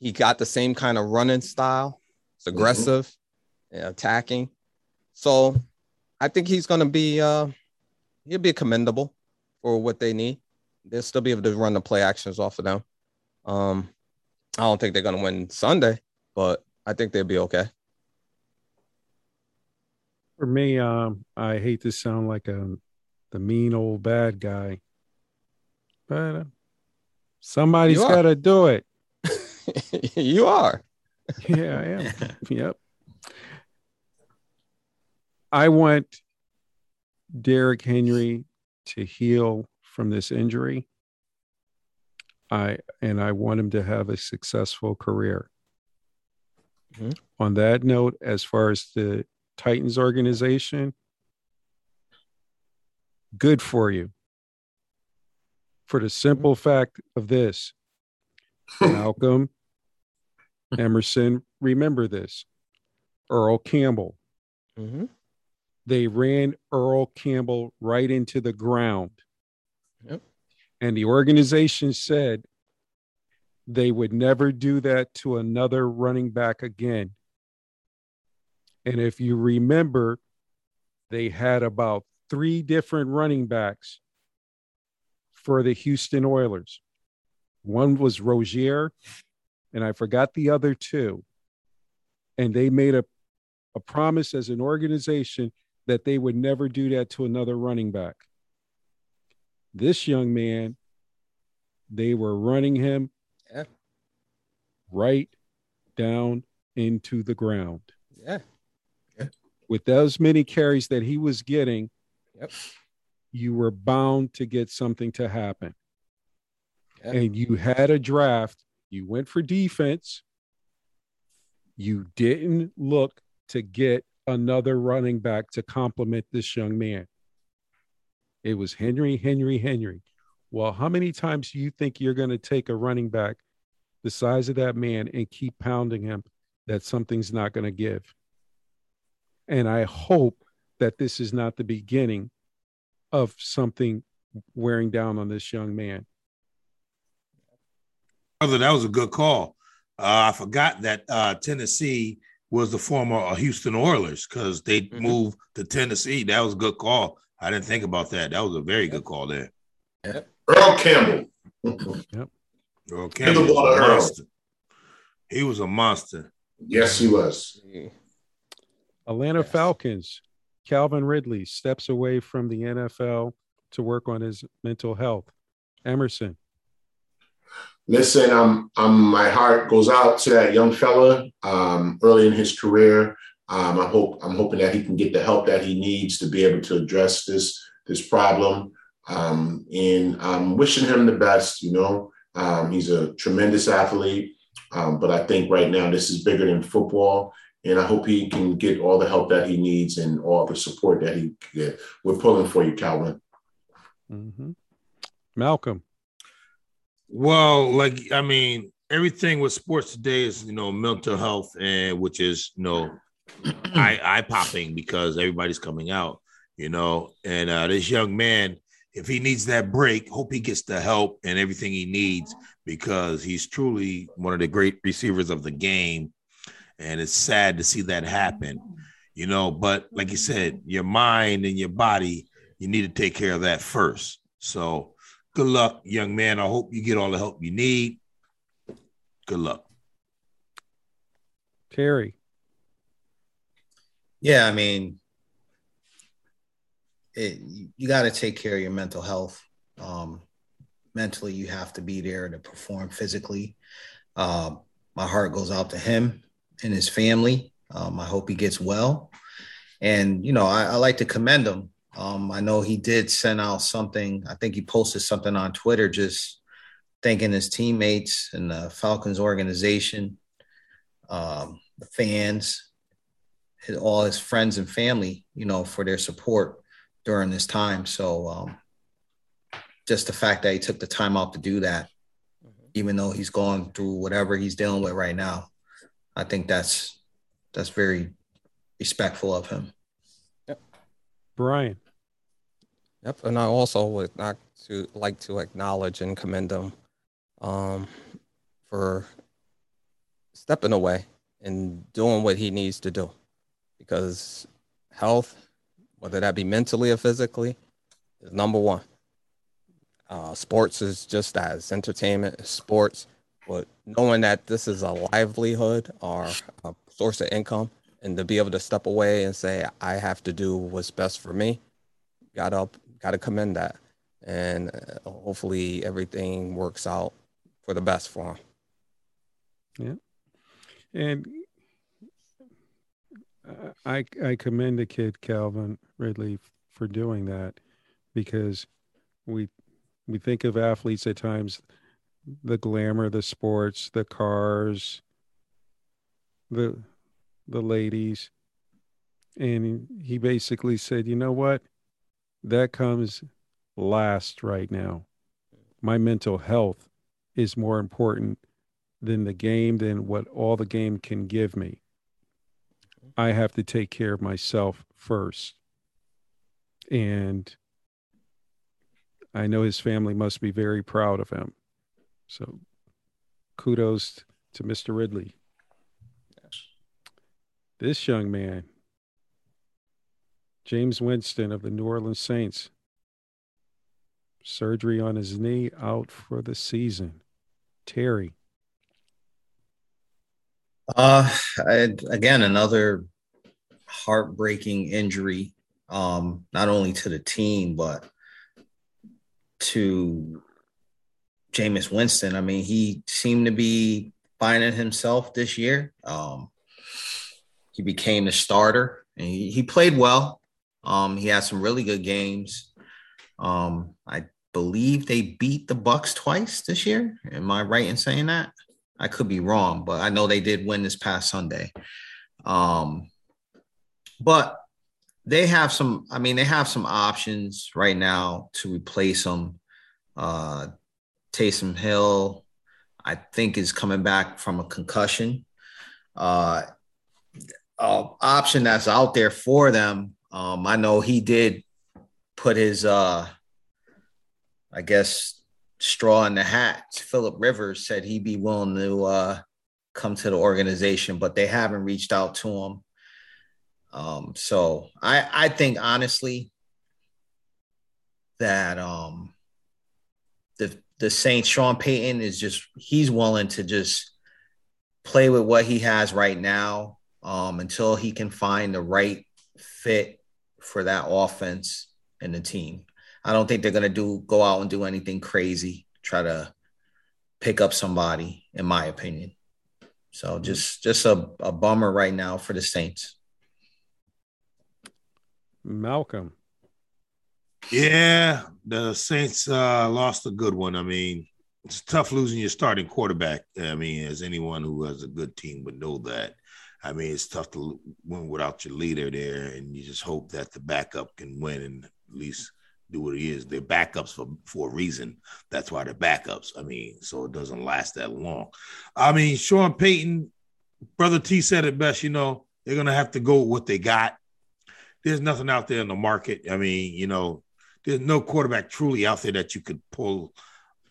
Speaker 5: He got the same kind of running style. It's mm-hmm. aggressive, mm-hmm. attacking. So I think he's going to be uh, he'll be commendable for what they need. They'll still be able to run the play actions off of them. Um, I don't think they're going to win Sunday, but I think they'll be okay.
Speaker 2: For me, um, I hate to sound like a the mean old bad guy, but uh, somebody's got to do it.
Speaker 5: you are.
Speaker 2: yeah, I am. yep. I want Derrick Henry to heal from this injury. I and I want him to have a successful career. Mm-hmm. On that note, as far as the Titans organization, good for you. For the simple mm-hmm. fact of this, Malcolm, Emerson, remember this. Earl Campbell. Mm-hmm. They ran Earl Campbell right into the ground. Yep. And the organization said they would never do that to another running back again. And if you remember, they had about three different running backs for the Houston Oilers. One was Rozier, and I forgot the other two. And they made a, a promise as an organization that they would never do that to another running back. This young man, they were running him yeah. right down into the ground.
Speaker 5: Yeah.
Speaker 2: yeah. With those many carries that he was getting,
Speaker 5: yep.
Speaker 2: you were bound to get something to happen. Yep. And you had a draft, you went for defense, you didn't look to get another running back to complement this young man. It was Henry, Henry, Henry. Well, how many times do you think you're going to take a running back the size of that man and keep pounding him that something's not going to give? And I hope that this is not the beginning of something wearing down on this young man.
Speaker 3: Brother, that was a good call. Uh, I forgot that uh, Tennessee was the former uh, Houston Oilers because they mm-hmm. moved to Tennessee. That was a good call. I didn't think about that. That was a very good call there.
Speaker 1: Yep. Earl Campbell.
Speaker 2: yep.
Speaker 3: Earl Campbell was a monster. He was a monster.
Speaker 1: Yes, he was.
Speaker 2: Atlanta yes. Falcons. Calvin Ridley steps away from the NFL to work on his mental health. Emerson
Speaker 1: listen, I'm, I'm, my heart goes out to that young fella um, early in his career. Um, I hope I'm hoping that he can get the help that he needs to be able to address this this problem. Um, and I'm wishing him the best. You know, um, he's a tremendous athlete, um, but I think right now this is bigger than football. And I hope he can get all the help that he needs and all the support that he get. We're pulling for you, Calvin.
Speaker 2: Mm-hmm. Malcolm.
Speaker 3: Well, like I mean, everything with sports today is you know mental health and which is you know eye eye popping because everybody's coming out, you know. And uh, this young man, if he needs that break, hope he gets the help and everything he needs because he's truly one of the great receivers of the game. And it's sad to see that happen, you know. But like you said, your mind and your body, you need to take care of that first. So good luck, young man. I hope you get all the help you need. Good luck.
Speaker 2: Terry.
Speaker 4: Yeah, I mean, it, you got to take care of your mental health. Um, mentally, you have to be there to perform physically. Uh, my heart goes out to him and his family. Um, I hope he gets well. And, you know, I, I like to commend him. Um, I know he did send out something. I think he posted something on Twitter just thanking his teammates and the Falcons organization, um, the fans, his, all his friends and family, you know, for their support during this time. So um, just the fact that he took the time out to do that, mm-hmm. even though he's going through whatever he's dealing with right now, I think that's that's very respectful of him.
Speaker 2: Brian.
Speaker 5: Yep, and I also would not to like to acknowledge and commend him um, for stepping away and doing what he needs to do because health, whether that be mentally or physically, is number one. Uh, sports is just it's entertainment, sports, but knowing that this is a livelihood or a source of income and to be able to step away and say, I have to do what's best for me, got up gotta commend that. And uh, hopefully everything works out for the best for
Speaker 2: him. Yeah. And I I commend the kid Calvin Ridley for doing that because we we think of athletes at times the glamour, the sports, the cars, the the ladies, and he basically said, "You know what? That comes last right now. My mental health is more important than the game, than what all the game can give me." I have to take care of myself first. And I know his family must be very proud of him. So kudos to Mr. Ridley. This young man, Jameis Winston of the New Orleans Saints, surgery on his knee, out for the season. Terry.
Speaker 4: Uh, I, again, another heartbreaking injury, um, not only to the team but to Jameis Winston. I mean, he seemed to be finding himself this year. Um, he became the starter, and he, he played well. Um, he had some really good games. Um, I believe they beat the Bucs twice this year. Am I right in saying that? I could be wrong, but I know they did win this past Sunday. Um, but they have some, I mean, they have some options right now to replace them. Uh, Taysom Hill, I think, is coming back from a concussion. Uh, uh, option that's out there for them. Um, I know he did put his, uh, I guess, straw in the hat. Philip Rivers said he'd be willing to uh, come to the organization, but they haven't reached out to him. Um, so I I think honestly that um the the Saints Sean Payton is just he's willing to just play with what he has right now um until he can find the right fit for that offense and the team. I don't think they're gonna do go out and do anything crazy, try to pick up somebody, in my opinion. So just just a, a bummer right now for the Saints.
Speaker 2: Malcolm.
Speaker 3: Yeah, the Saints uh, lost a good one. I mean, it's tough losing your starting quarterback. I mean, as anyone who has a good team would know that. I mean, it's tough to win without your leader there, and you just hope that the backup can win and at least do what he is. They're backups for for a reason. That's why they're backups. I mean, so it doesn't last that long. I mean, Sean Payton, brother T said it best. You know, They're gonna have to go with what they got. There's nothing out there in the market. I mean, you know, there's no quarterback truly out there that you could pull,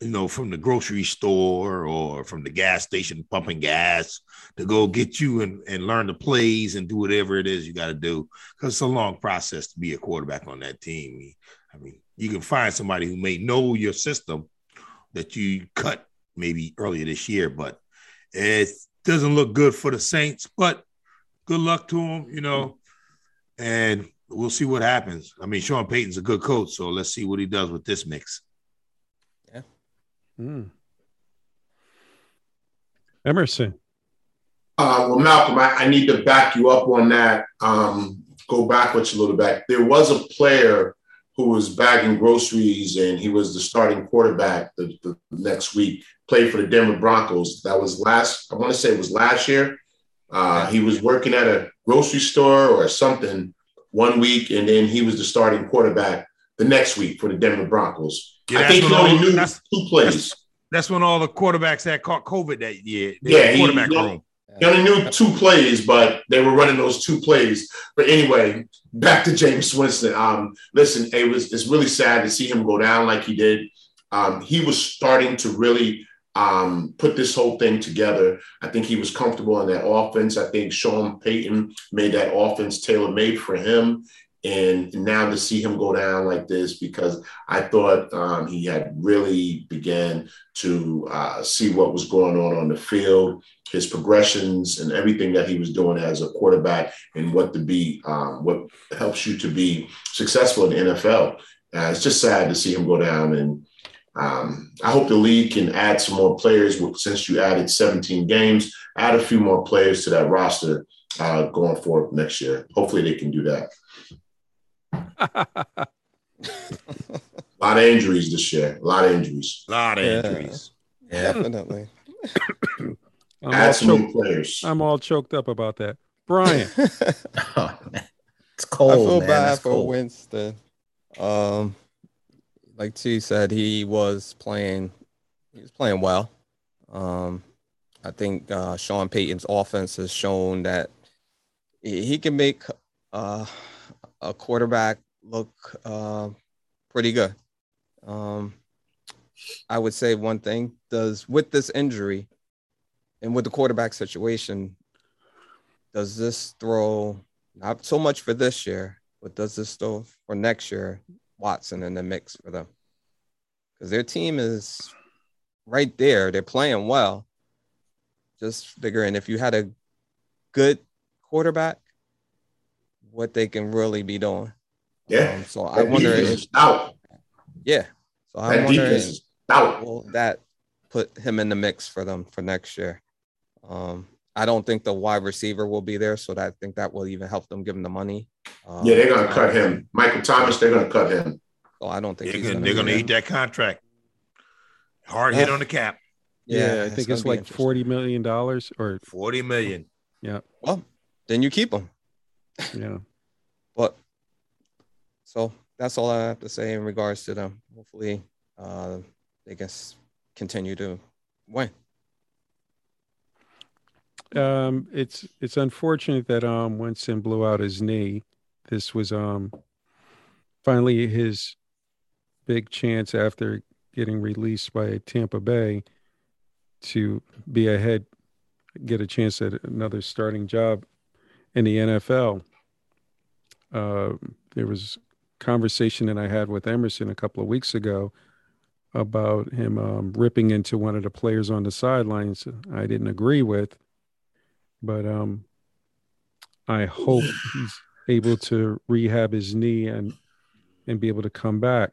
Speaker 3: you know, from the grocery store or from the gas station pumping gas to go get you and, and learn the plays and do whatever it is you got to do. Because it's a long process to be a quarterback on that team. I mean, you can find somebody who may know your system that you cut maybe earlier this year, but it doesn't look good for the Saints. But good luck to them, you know, and we'll see what happens. I mean, Sean Payton's a good coach, so let's see what he does with this mix.
Speaker 2: Mm. Emerson.
Speaker 1: Uh, well, Malcolm, I, I, need to back you up on that. Um, go backwards a little bit. There was a player who was bagging groceries and he was the starting quarterback the, the next week, played for the Denver Broncos. That was last, I want to say it was last year. Uh, he was working at a grocery store or something one week, and then he was the starting quarterback the next week for the Denver Broncos. Yeah, I think he only knew two plays.
Speaker 3: That's, that's, when all the quarterbacks had caught COVID that year. yeah, quarterback
Speaker 1: he, room. He only knew two plays, but they were running those two plays. But anyway, back to Jameis Winston. Um, listen, it was it's really sad to see him go down like he did. Um, he was starting to really um, put this whole thing together. I think he was comfortable in that offense. I think Sean Payton made that offense tailor made for him. And now to see him go down like this, because I thought um, he had really began to uh, see what was going on on the field, his progressions, and everything that he was doing as a quarterback, and what to be, um, what helps you to be successful in the NFL. Uh, it's just sad to see him go down and um, I hope the league can add some more players since you added 17 games, add a few more players to that roster uh, going forward next year. Hopefully they can do that. A lot of injuries this year. A lot of injuries.
Speaker 3: A lot of yeah. injuries.
Speaker 5: Yeah. Definitely.
Speaker 1: add some choked, new players.
Speaker 2: I'm all choked up about that. Brian.
Speaker 4: oh, it's cold. I
Speaker 5: feel
Speaker 4: man.
Speaker 5: bad for cold. Winston. Um, like T said, he was playing. He was playing well. Um, I think uh, Sean Payton's offense has shown that he can make uh, a quarterback look uh, pretty good. Um, I would say one thing does with this injury and with the quarterback situation, does this throw not so much for this year, but does this throw for next year Watson in the mix for them because their team is right there. They're playing well. Just figuring if you had a good quarterback, what they can really be doing.
Speaker 1: Yeah.
Speaker 5: Um, so that I wonder if
Speaker 1: out.
Speaker 5: Yeah. So I that wonder if, out. will that put him in the mix for them for next year. Um, I don't think the wide receiver will be there, so that, I think that will even help them give him the money.
Speaker 1: Um, yeah, they're gonna cut him. Michael Thomas, they're gonna cut him.
Speaker 5: So I don't think
Speaker 3: they're gonna, gonna eat that contract. Hard hit on the cap.
Speaker 2: Yeah, yeah I think it's, it's like forty million dollars or
Speaker 3: forty million.
Speaker 2: Yeah.
Speaker 5: Well, then you keep them.
Speaker 2: Yeah.
Speaker 5: but so that's all I have to say in regards to them. Hopefully, uh, they can continue to win.
Speaker 2: Um, it's it's unfortunate that um Winston blew out his knee. This was um finally his big chance after getting released by Tampa Bay to be ahead, get a chance at another starting job in the NFL. Uh, there was conversation that I had with Emerson a couple of weeks ago about him um, ripping into one of the players on the sidelines. I didn't agree with, but um, I hope he's able to rehab his knee and and be able to come back.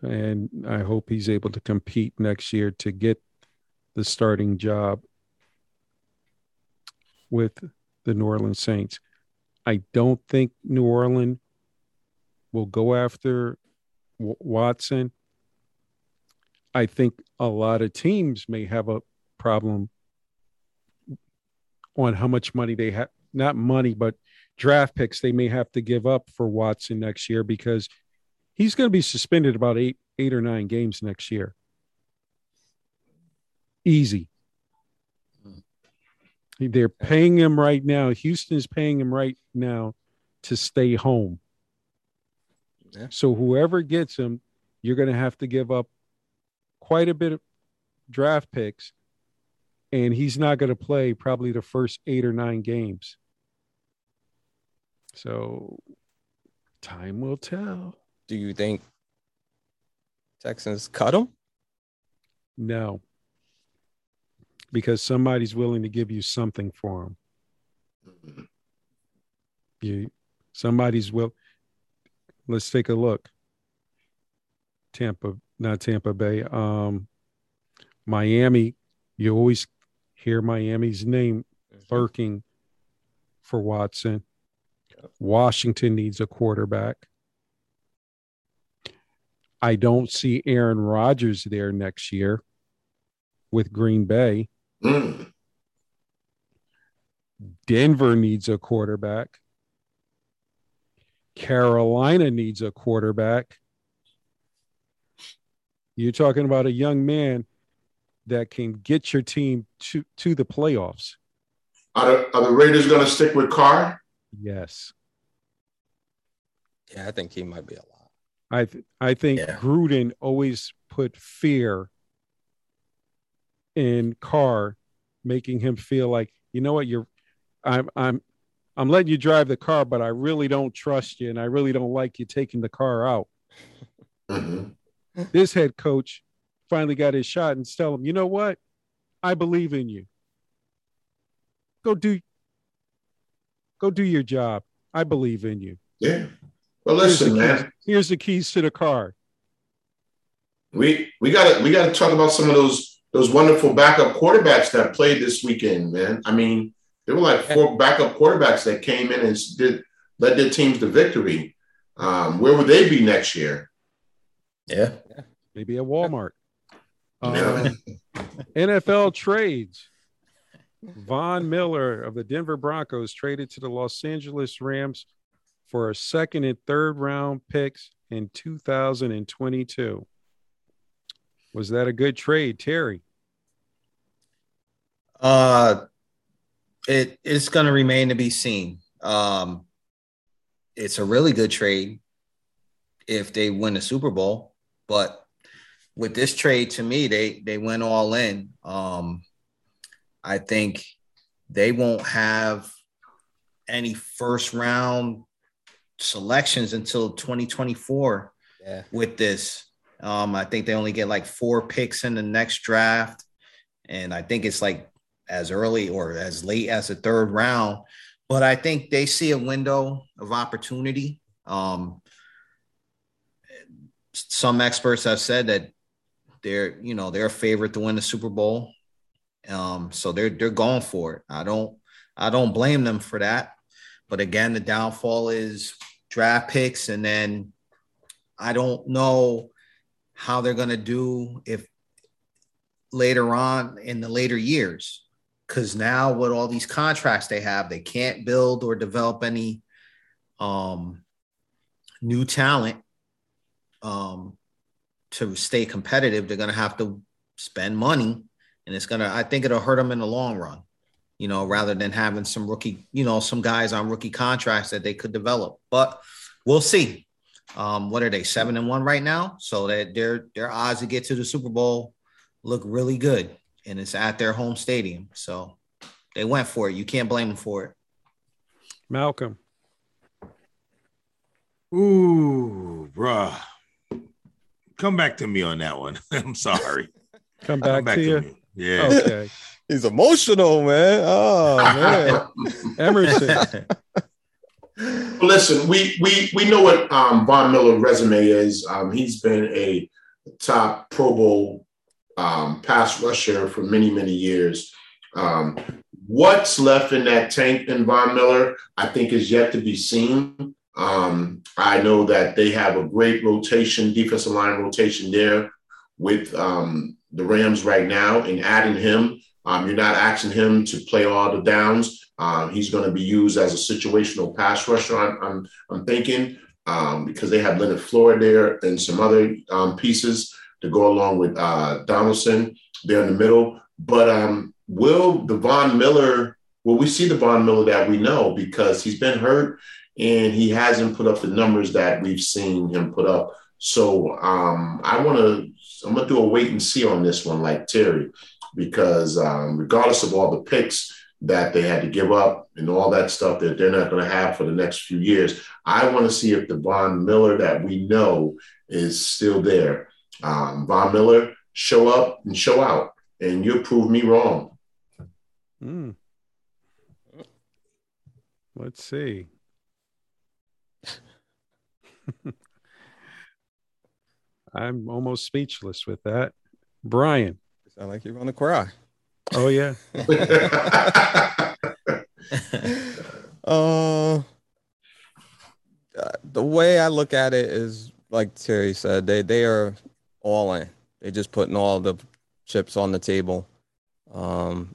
Speaker 2: And I hope he's able to compete next year to get the starting job with the New Orleans Saints. I don't think New Orleans will go after w- Watson. I think a lot of teams may have a problem on how much money they have, not money, but draft picks they may have to give up for Watson next year because he's going to be suspended about eight eight or nine games next year. Easy. They're paying him right now. Houston is paying him right now to stay home.
Speaker 5: Yeah.
Speaker 2: So whoever gets him, you're going to have to give up quite a bit of draft picks, and he's not going to play probably the first eight or nine games. So time will tell.
Speaker 5: Do you think Texans cut him?
Speaker 2: No, because somebody's willing to give you something for them. You, somebody's will. Let's take a look. Tampa, not Tampa Bay. Um, Miami. You always hear Miami's name lurking for Watson. Washington needs a quarterback. I don't see Aaron Rodgers there next year with Green Bay.
Speaker 1: Mm.
Speaker 2: Denver needs a quarterback. Carolina needs a quarterback. You're talking about a young man that can get your team to, to the playoffs.
Speaker 1: Are the, are the Raiders going to stick with Carr?
Speaker 2: Yes.
Speaker 5: Yeah, I think he might be a lot.
Speaker 2: I th- I think
Speaker 4: Yeah.
Speaker 2: Gruden always put fear in Carr, making him feel like you know what you're. I'm I'm I'm letting you drive the car, but I really don't trust you, and I really don't like you taking the car out.
Speaker 1: hmm
Speaker 2: This head coach finally got his shot and tell him, you know what, I believe in you. Go do. Go do your job. I believe in you.
Speaker 1: Yeah. Well,
Speaker 2: Here's
Speaker 1: listen,
Speaker 2: keys-
Speaker 1: man.
Speaker 2: Here's the keys to the car.
Speaker 1: We we got to we got to talk about some of those those wonderful backup quarterbacks that played this weekend, man. I mean, there were like four backup quarterbacks that came in and did led their teams to victory. Um, where would they be next year?
Speaker 4: Yeah.
Speaker 2: Maybe at Walmart.
Speaker 1: You know what I
Speaker 2: Um. NFL trades. Von Miller of the Denver Broncos traded to the Los Angeles Rams for a second and third round picks in 2022. Was that a good trade, Terry?
Speaker 4: Uh, it it's going to remain to be seen. Um, it's a really good trade if they win the Super Bowl, but with this trade, to me, they they went all in. Um, I think they won't have any first round selections until 2024
Speaker 5: Yeah.
Speaker 4: with this. Um, I think they only get like four picks in the next draft, and I think it's like as early or as late as the third round. But I think they see a window of opportunity. Um, some experts have said that they're, you know, they're a favorite to win the Super Bowl. Um, so they're they're going for it. I don't I don't blame them for that. But again, the downfall is draft picks, and then I don't know how they're going to do if later on in the later years. Because now with all these contracts they have they can't build or develop any um new talent um to stay competitive they're going to have to spend money and it's going to i think it'll hurt them in the long run you know rather than having some rookie you know some guys on rookie contracts that they could develop. But we'll see um, what are they seven and one right now? So that their their odds to get to the Super Bowl look really good, and it's at their home stadium. So they went for it. You can't blame them for it.
Speaker 2: Malcolm.
Speaker 3: Ooh, bruh. Come back to me on that one. I'm sorry.
Speaker 2: Come
Speaker 3: Come
Speaker 2: back, to you.
Speaker 3: me. Yeah.
Speaker 2: Okay.
Speaker 5: He's emotional, man. Oh man.
Speaker 2: Emerson.
Speaker 1: Listen, we we we know what um, Von Miller's resume is. Um, he's been a top Pro Bowl um, pass rusher for many many years. Um, what's left in that tank in Von Miller, I think, is yet to be seen. Um, I know that they have a great rotation, defensive line rotation there with um, the Rams right now, and adding him, um, you're not asking him to play all the downs. Um, he's going to be used as a situational pass rusher. I'm, I'm, I'm thinking um, because they have Leonard Floyd there and some other um, pieces to go along with uh, Donaldson there in the middle. But um, will the Von Miller will we see the Von Miller that we know? Because he's been hurt and he hasn't put up the numbers that we've seen him put up. So um, I want to, I'm going to do a wait and see on this one, like Terry, because um, regardless of all the picks that they had to give up and all that stuff that they're not going to have for the next few years, I want to see if the Von Miller that we know is still there. Um, Von Miller, show up and show out, and you'll prove me wrong.
Speaker 2: Hmm. Let's see. I'm almost speechless with that. Brian.
Speaker 5: Sound like you're going to cry.
Speaker 2: Oh yeah.
Speaker 5: uh, the way I look at it is like Terry said, they they are all in. They're just putting all the chips on the table. Um,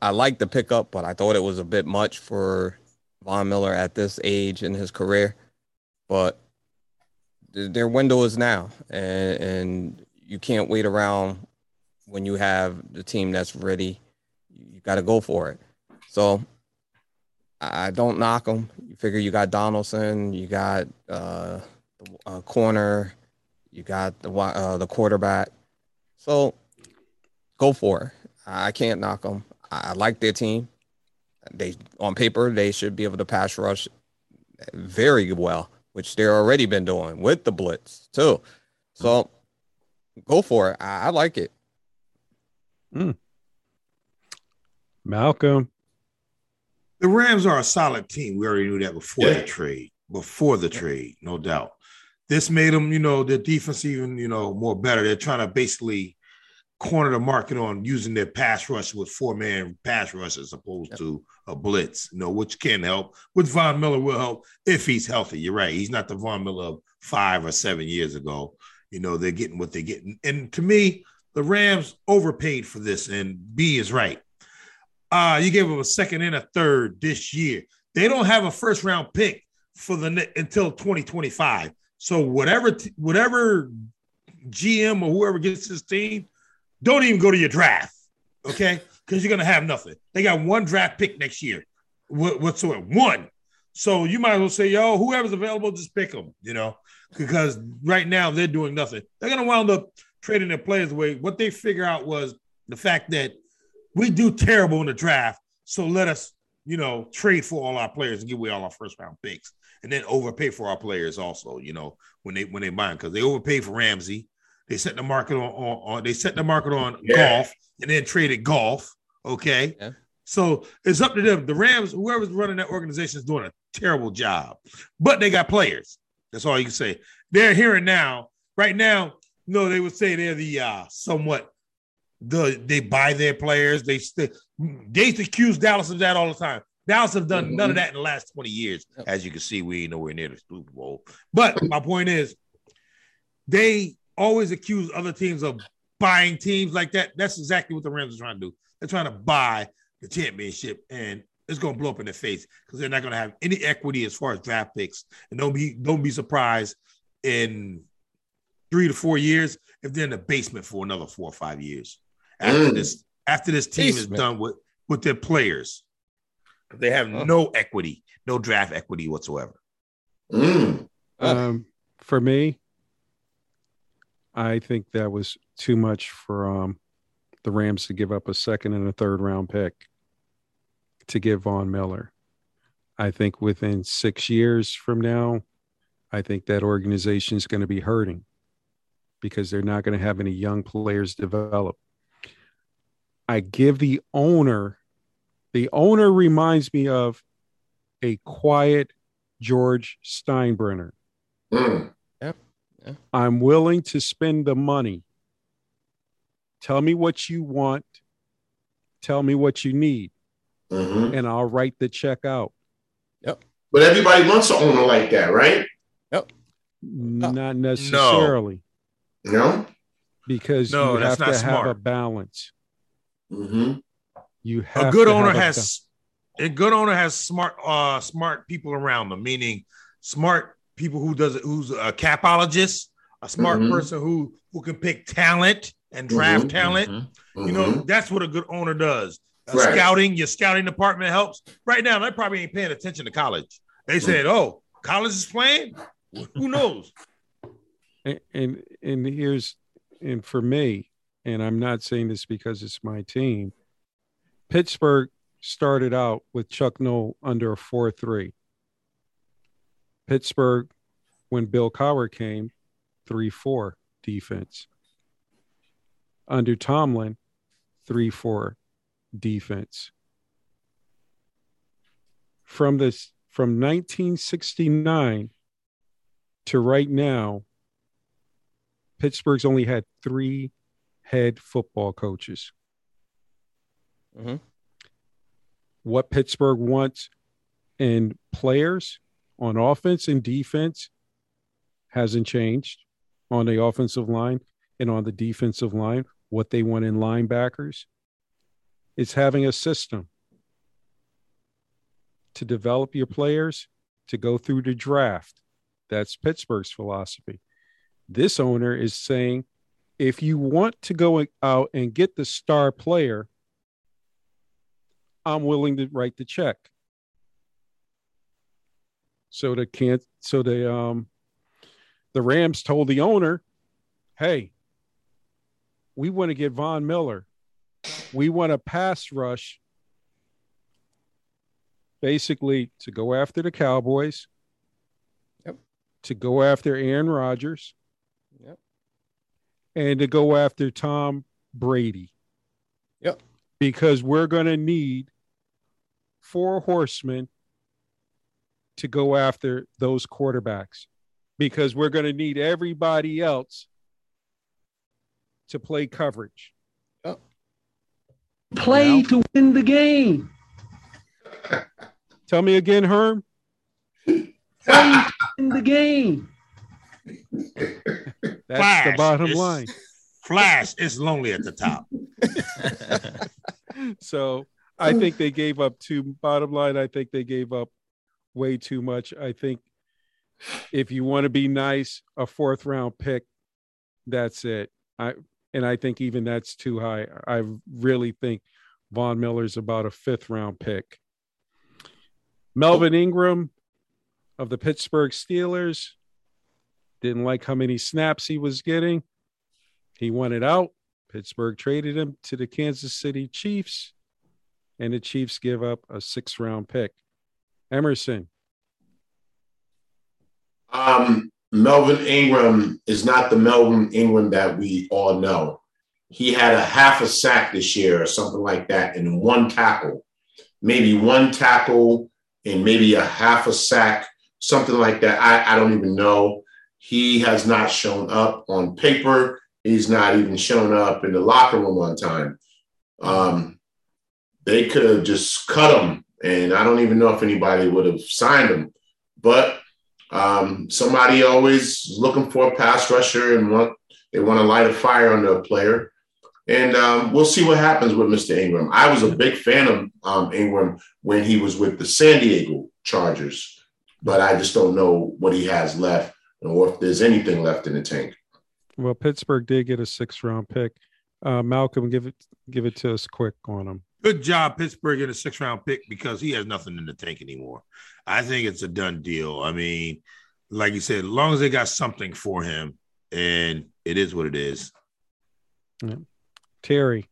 Speaker 5: I like the pickup, but I thought it was a bit much for Von Miller at this age in his career. But their window is now, and, and you can't wait around when you have the team that's ready. You got to go for it. So I don't knock them. You figure you got Donaldson, you got uh, the uh, corner, you got the uh, the quarterback. So go for it. I can't knock them. I like their team. They on paper they should be able to pass rush very well, which they're already been doing with the blitz too. So go for it. I, I like it.
Speaker 2: Mm. Malcolm.
Speaker 3: The Rams are a solid team. We already knew that before
Speaker 1: Yeah.
Speaker 3: the trade. Before the trade, no doubt. This made them, you know, their defense even, you know, more better. They're trying to basically corner the market on using their pass rush with four man pass rush as opposed to a blitz, you know, which can help. Which Von Miller will help if he's healthy. You're right. He's not the Von Miller of five or seven years ago. You know, they're getting what they're getting. And to me, the Rams overpaid for this, and B is right. Uh, you gave them a second and a third this year. They don't have a first round pick for the until 2025. So whatever whatever GM or whoever gets this team, don't even go to your draft, okay? Because you're gonna have nothing. They got one draft pick next year, wh- whatsoever, one. So you might as well say, yo, whoever's available, just pick them, you know, because right now they're doing nothing. They're gonna wind up trading their players away. What they figure out was the fact that we do terrible in the draft, so let us, you know, trade for all our players and give away all our first round picks, and then overpay for our players also. You know, when they when they buy them because they overpay for Ramsey. They set the market on, on, on they set the market on
Speaker 1: Yeah.
Speaker 3: Goff and then traded Goff. Okay.
Speaker 5: Yeah.
Speaker 3: So it's up to them. The Rams, whoever's running that organization is doing a terrible job, but they got players. That's all you can say. They're here and now. Right now, no, they would say they're the uh somewhat the they buy their players. They st- they accuse Dallas of that all the time. Dallas have done none of that in the last 20 years. As you can see, we ain't nowhere near the Super Bowl. But my point is, they always accuse other teams of buying teams like that. That's exactly what the Rams are trying to do. They're trying to buy the championship, and it's going to blow up in their face because they're not going to have any equity as far as draft picks. And don't be don't be surprised in three to four years if they're in the basement for another four or five years after
Speaker 1: Mm.
Speaker 3: this after this team is done with with their players. They have
Speaker 5: Huh.
Speaker 3: no equity, no draft equity whatsoever.
Speaker 1: Mm.
Speaker 2: Um, for me, I think that was too much for um, the Rams to give up a second and a third round pick to give Von Miller. I think within six years from now, I think that organization is going to be hurting because they're not going to have any young players develop. I give the owner, the owner reminds me of a quiet George Steinbrenner.
Speaker 1: Mm.
Speaker 2: I'm willing to spend the money. Tell me what you want. Tell me what you need,
Speaker 1: Mhm.
Speaker 2: and I'll write the check out. Yep.
Speaker 1: But everybody wants an owner like that, right? Yep.
Speaker 2: Not necessarily,
Speaker 1: You know?
Speaker 2: because
Speaker 3: No,
Speaker 2: you
Speaker 3: that's
Speaker 2: have
Speaker 3: not
Speaker 2: to have a
Speaker 3: smart.
Speaker 2: balance.
Speaker 1: hmm
Speaker 2: You have
Speaker 3: a good
Speaker 2: to
Speaker 3: owner
Speaker 2: have a
Speaker 3: has a good owner has smart uh smart people around them, meaning smart people who does it who's a capologist, a smart
Speaker 1: Mhm.
Speaker 3: person who who can pick talent and draft
Speaker 1: Mhm.
Speaker 3: talent.
Speaker 4: Mhm.
Speaker 3: You know, that's what a good owner does. uh,
Speaker 1: Right.
Speaker 3: scouting, your scouting department helps. Right now, they probably ain't paying attention to college. They said, "Oh, college is playing. Who knows?"
Speaker 2: And, and here's and for me, and I'm not saying this because it's my team. Pittsburgh started out with Chuck Noll under a four three. Pittsburgh, when Bill Cowher came, three four defense. Under Tomlin, three four defense. From this from 1969 to right now, Pittsburgh's only had three head football coaches.
Speaker 5: Mhm.
Speaker 2: What Pittsburgh wants in players on offense and defense hasn't changed on the offensive line and on the defensive line. What they want in linebackers is having a system to develop your players to go through the draft. That's Pittsburgh's philosophy this owner is saying if you want to go out and get the star player, I'm willing to write the check. So the can't so the um the Rams told the owner, hey, we want to get Von Miller. We want a pass rush basically to go after the Cowboys.
Speaker 5: Yep.
Speaker 2: To go after Aaron Rodgers. And to go after Tom Brady.
Speaker 5: Yep.
Speaker 2: Because we're going to need four horsemen to go after those quarterbacks because we're going to need everybody else to play coverage.
Speaker 6: Play
Speaker 2: Now-
Speaker 6: to win the game.
Speaker 2: Tell me again, Herm.
Speaker 6: Play to win the game.
Speaker 2: That's the
Speaker 3: Flash.
Speaker 2: bottom
Speaker 3: It's-
Speaker 2: line.
Speaker 3: Flash is lonely at the top.
Speaker 2: So I think they gave up too. Bottom line, I think they gave up way too much. I think if you want to be nice, a fourth round pick, that's it. I and I think even that's too high. I really think Von Miller's about a fifth round pick. Melvin Ingram of the Pittsburgh Steelers didn't like how many snaps he was getting. He wanted out. Pittsburgh traded him to the Kansas City Chiefs, and the Chiefs give up a six round pick. Emerson,
Speaker 1: Um, Melvin Ingram is not the Melvin Ingram that we all know. He had a half a sack this year or something like that, and one tackle, maybe one tackle and maybe a half a sack, something like that. I, I don't even know. He has not shown up on paper. He's not even shown up in the locker room on time. Um, they could have just cut him, and I don't even know if anybody would have signed him. But um, somebody always looking for a pass rusher and want they want to light a fire under a player. And um, we'll see what happens with Mr. Ingram. I was a big fan of um, Ingram when he was with the San Diego Chargers, but I just don't know what he has left or if there's anything left in the tank.
Speaker 2: well, Pittsburgh did get a six round pick. Uh, Malcolm, give it give it to us quick on him.
Speaker 3: Good job, Pittsburgh, in a six round pick because he has nothing in the tank anymore. I think it's a done deal. I mean, like you said, as long as they got something for him, and it is what it is. Yeah.
Speaker 2: Terry,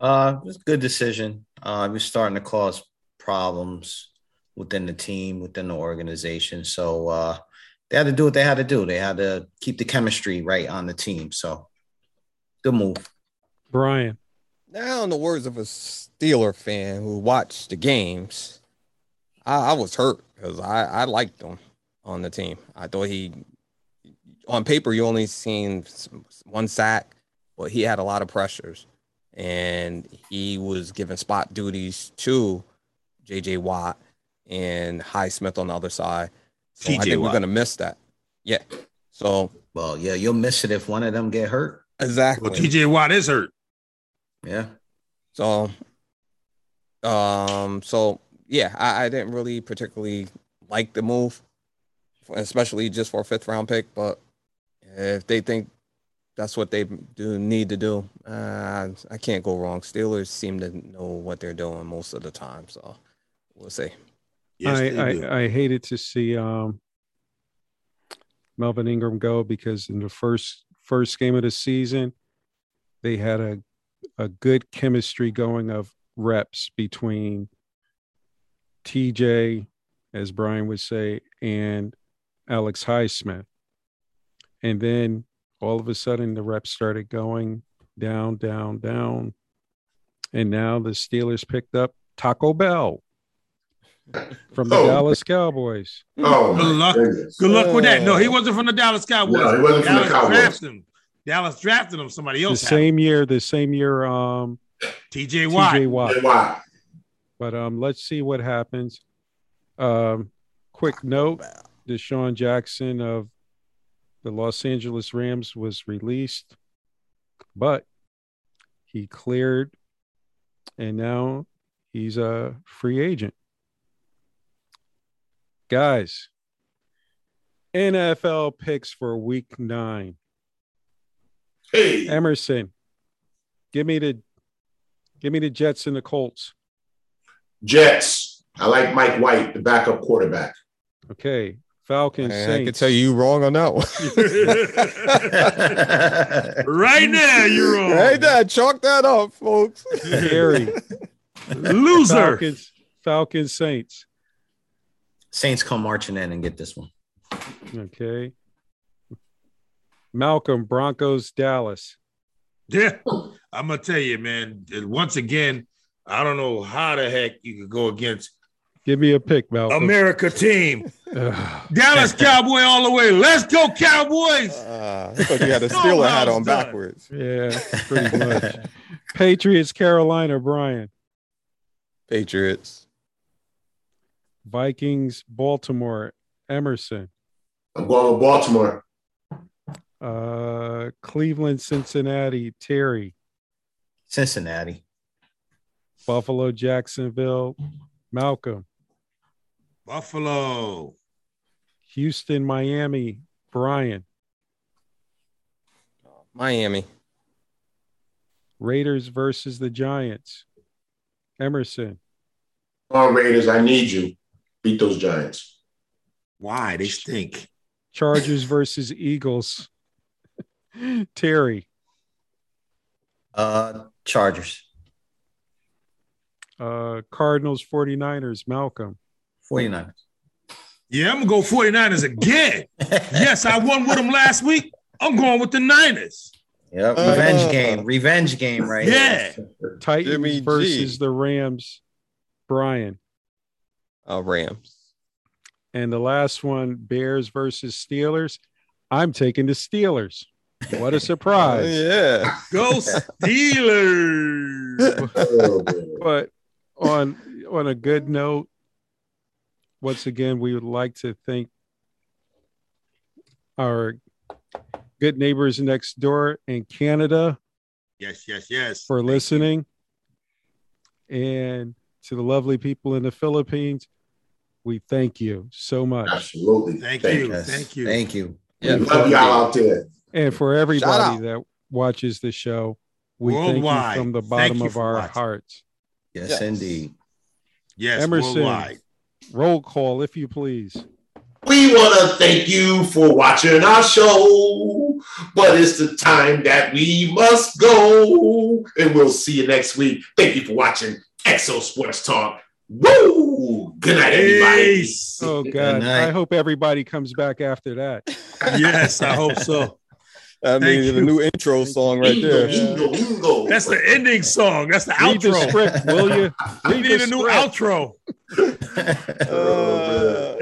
Speaker 4: Uh, it's a good decision. Uh, you're starting to cause problems within the team, within the organization. So uh, they had to do what they had to do. They had to keep the chemistry right on the team. So good move.
Speaker 2: Brian,
Speaker 5: Now, in the words of a Steeler fan who watched the games, I, I was hurt because I, I liked him on the team. I thought he, on paper, you only seen one sack, but he had a lot of pressures, and he was giving spot duties to J.J. Watt and Highsmith on the other side. So I
Speaker 3: TJ
Speaker 5: think we're gonna miss that. Yeah. So
Speaker 4: Well, yeah, you'll miss it if one of them get hurt.
Speaker 5: exactly.
Speaker 3: Well, TJ Watt is hurt.
Speaker 4: Yeah.
Speaker 5: So, um, so yeah, I, I didn't really particularly like the move, especially just for a fifth round pick. But if they think that's what they do need to do. Uh, I can't go wrong. Steelers seem to know what they're doing most of the time, so we'll see.
Speaker 3: Yes,
Speaker 2: I. I, I hated to see um, Melvin Ingram go because in the first first game of the season, they had a a good chemistry going of reps between TJ, as Brian would say, and Alex Highsmith. And then all of a sudden the reps started going down, down, down. And now the Steelers picked up Taco Bell from the
Speaker 1: Oh.
Speaker 2: Dallas Cowboys.
Speaker 1: Oh,
Speaker 3: Good luck.
Speaker 1: goodness.
Speaker 3: Good luck with that. No, he wasn't from the Dallas Cowboys.
Speaker 1: No, he wasn't from the
Speaker 3: Dallas
Speaker 1: Cowboys.
Speaker 3: drafted him. Dallas drafted him. Somebody
Speaker 2: The
Speaker 3: else. had him.
Speaker 2: same year, the same year, um,
Speaker 3: TJ Watt.
Speaker 2: TJ Watt. But um, let's see what happens. Um, quick note: DeSean Jackson of the Los Angeles Rams was released, but he cleared, and now he's a free agent. Guys, NFL picks for Week Nine.
Speaker 1: Hey,
Speaker 2: Emerson, give me the, give me the Jets and the Colts.
Speaker 1: Jets. I like Mike White, the backup quarterback.
Speaker 2: Okay, Falcons.
Speaker 5: Man, I can tell you wrong on that one.
Speaker 3: right now, you're wrong.
Speaker 5: Right there, chalk that up, folks.
Speaker 2: Gary.
Speaker 3: Loser.
Speaker 2: Falcons, Falcons, Saints.
Speaker 4: Saints come marching in and get this one.
Speaker 2: Okay. Malcolm, Broncos, Dallas.
Speaker 3: Yeah, I'm gonna tell you, man. Once again, I don't know how the heck you could go against
Speaker 2: Give me a pick, Malcolm.
Speaker 3: America team. Dallas Cowboy all the way. Let's go, Cowboys.
Speaker 5: Uh, I thought you had a Steeler hat on
Speaker 3: done.
Speaker 5: backwards.
Speaker 2: yeah, pretty much. Patriots, Carolina, Brian.
Speaker 5: Patriots.
Speaker 2: Vikings, Baltimore, Emerson.
Speaker 1: I'm going with Baltimore.
Speaker 2: Uh, Cleveland, Cincinnati, Terry.
Speaker 4: Cincinnati.
Speaker 2: Buffalo, Jacksonville, Malcolm.
Speaker 3: Buffalo.
Speaker 2: Houston, Miami, Brian.
Speaker 5: Miami.
Speaker 2: Raiders versus the Giants. Emerson.
Speaker 1: Come on, Raiders. I need you. Beat those Giants.
Speaker 3: Why they stink?
Speaker 2: Chargers versus Eagles. Terry.
Speaker 4: Uh, Chargers.
Speaker 2: Uh, Cardinals 49ers. Malcolm.
Speaker 4: 49ers.
Speaker 3: Yeah, I'm gonna go 49ers again. yes, I won with them last week. I'm going with the Niners.
Speaker 4: Yep.
Speaker 5: Uh,
Speaker 4: Revenge game. Revenge game right
Speaker 3: Yeah.
Speaker 4: here.
Speaker 2: Titans
Speaker 5: Jimmy G.
Speaker 2: versus the Rams. Brian.
Speaker 5: Uh, Rams.
Speaker 2: And the last one, Bears versus Steelers. I'm taking the Steelers. What a
Speaker 5: Oh,
Speaker 2: surprise.
Speaker 5: yeah.
Speaker 3: Go Steelers.
Speaker 1: Oh.
Speaker 2: But on on a good note, once again, we would like to thank our good neighbors next door in Canada
Speaker 3: yes, yes, yes.
Speaker 2: for listening. And to the lovely people in the Philippines, we thank you so much.
Speaker 1: Absolutely.
Speaker 3: Thank you.
Speaker 4: Yes.
Speaker 3: Thank you.
Speaker 4: Thank you.
Speaker 5: Yeah.
Speaker 1: We love y'all out there.
Speaker 2: And for everybody that watches the show, we
Speaker 3: Worldwide.
Speaker 2: thank you from the bottom of our
Speaker 3: watching.
Speaker 2: hearts.
Speaker 4: Yes,
Speaker 5: Yes.
Speaker 4: indeed.
Speaker 3: Yes,
Speaker 2: Emerson.
Speaker 3: worldwide.
Speaker 2: Roll call, if you please.
Speaker 1: We want to thank you for watching our show, but it's the time that we must go. And we'll see you next week. Thank you for watching Exo Sports Talk. Woo! Good night, everybody.
Speaker 2: Oh God! I hope everybody comes back after that.
Speaker 3: Yes, I hope so.
Speaker 5: I mean, the new intro song right
Speaker 1: Bingo,
Speaker 5: there.
Speaker 1: bingo, bingo.
Speaker 3: That's the ending song. That's the
Speaker 2: Read the
Speaker 3: outro.
Speaker 2: script, will you?
Speaker 3: We need a new outro.
Speaker 5: Uh,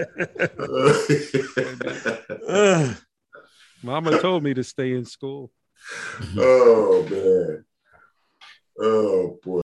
Speaker 3: Ugh.
Speaker 2: Mama told me to stay in school.
Speaker 1: oh man. Oh boy.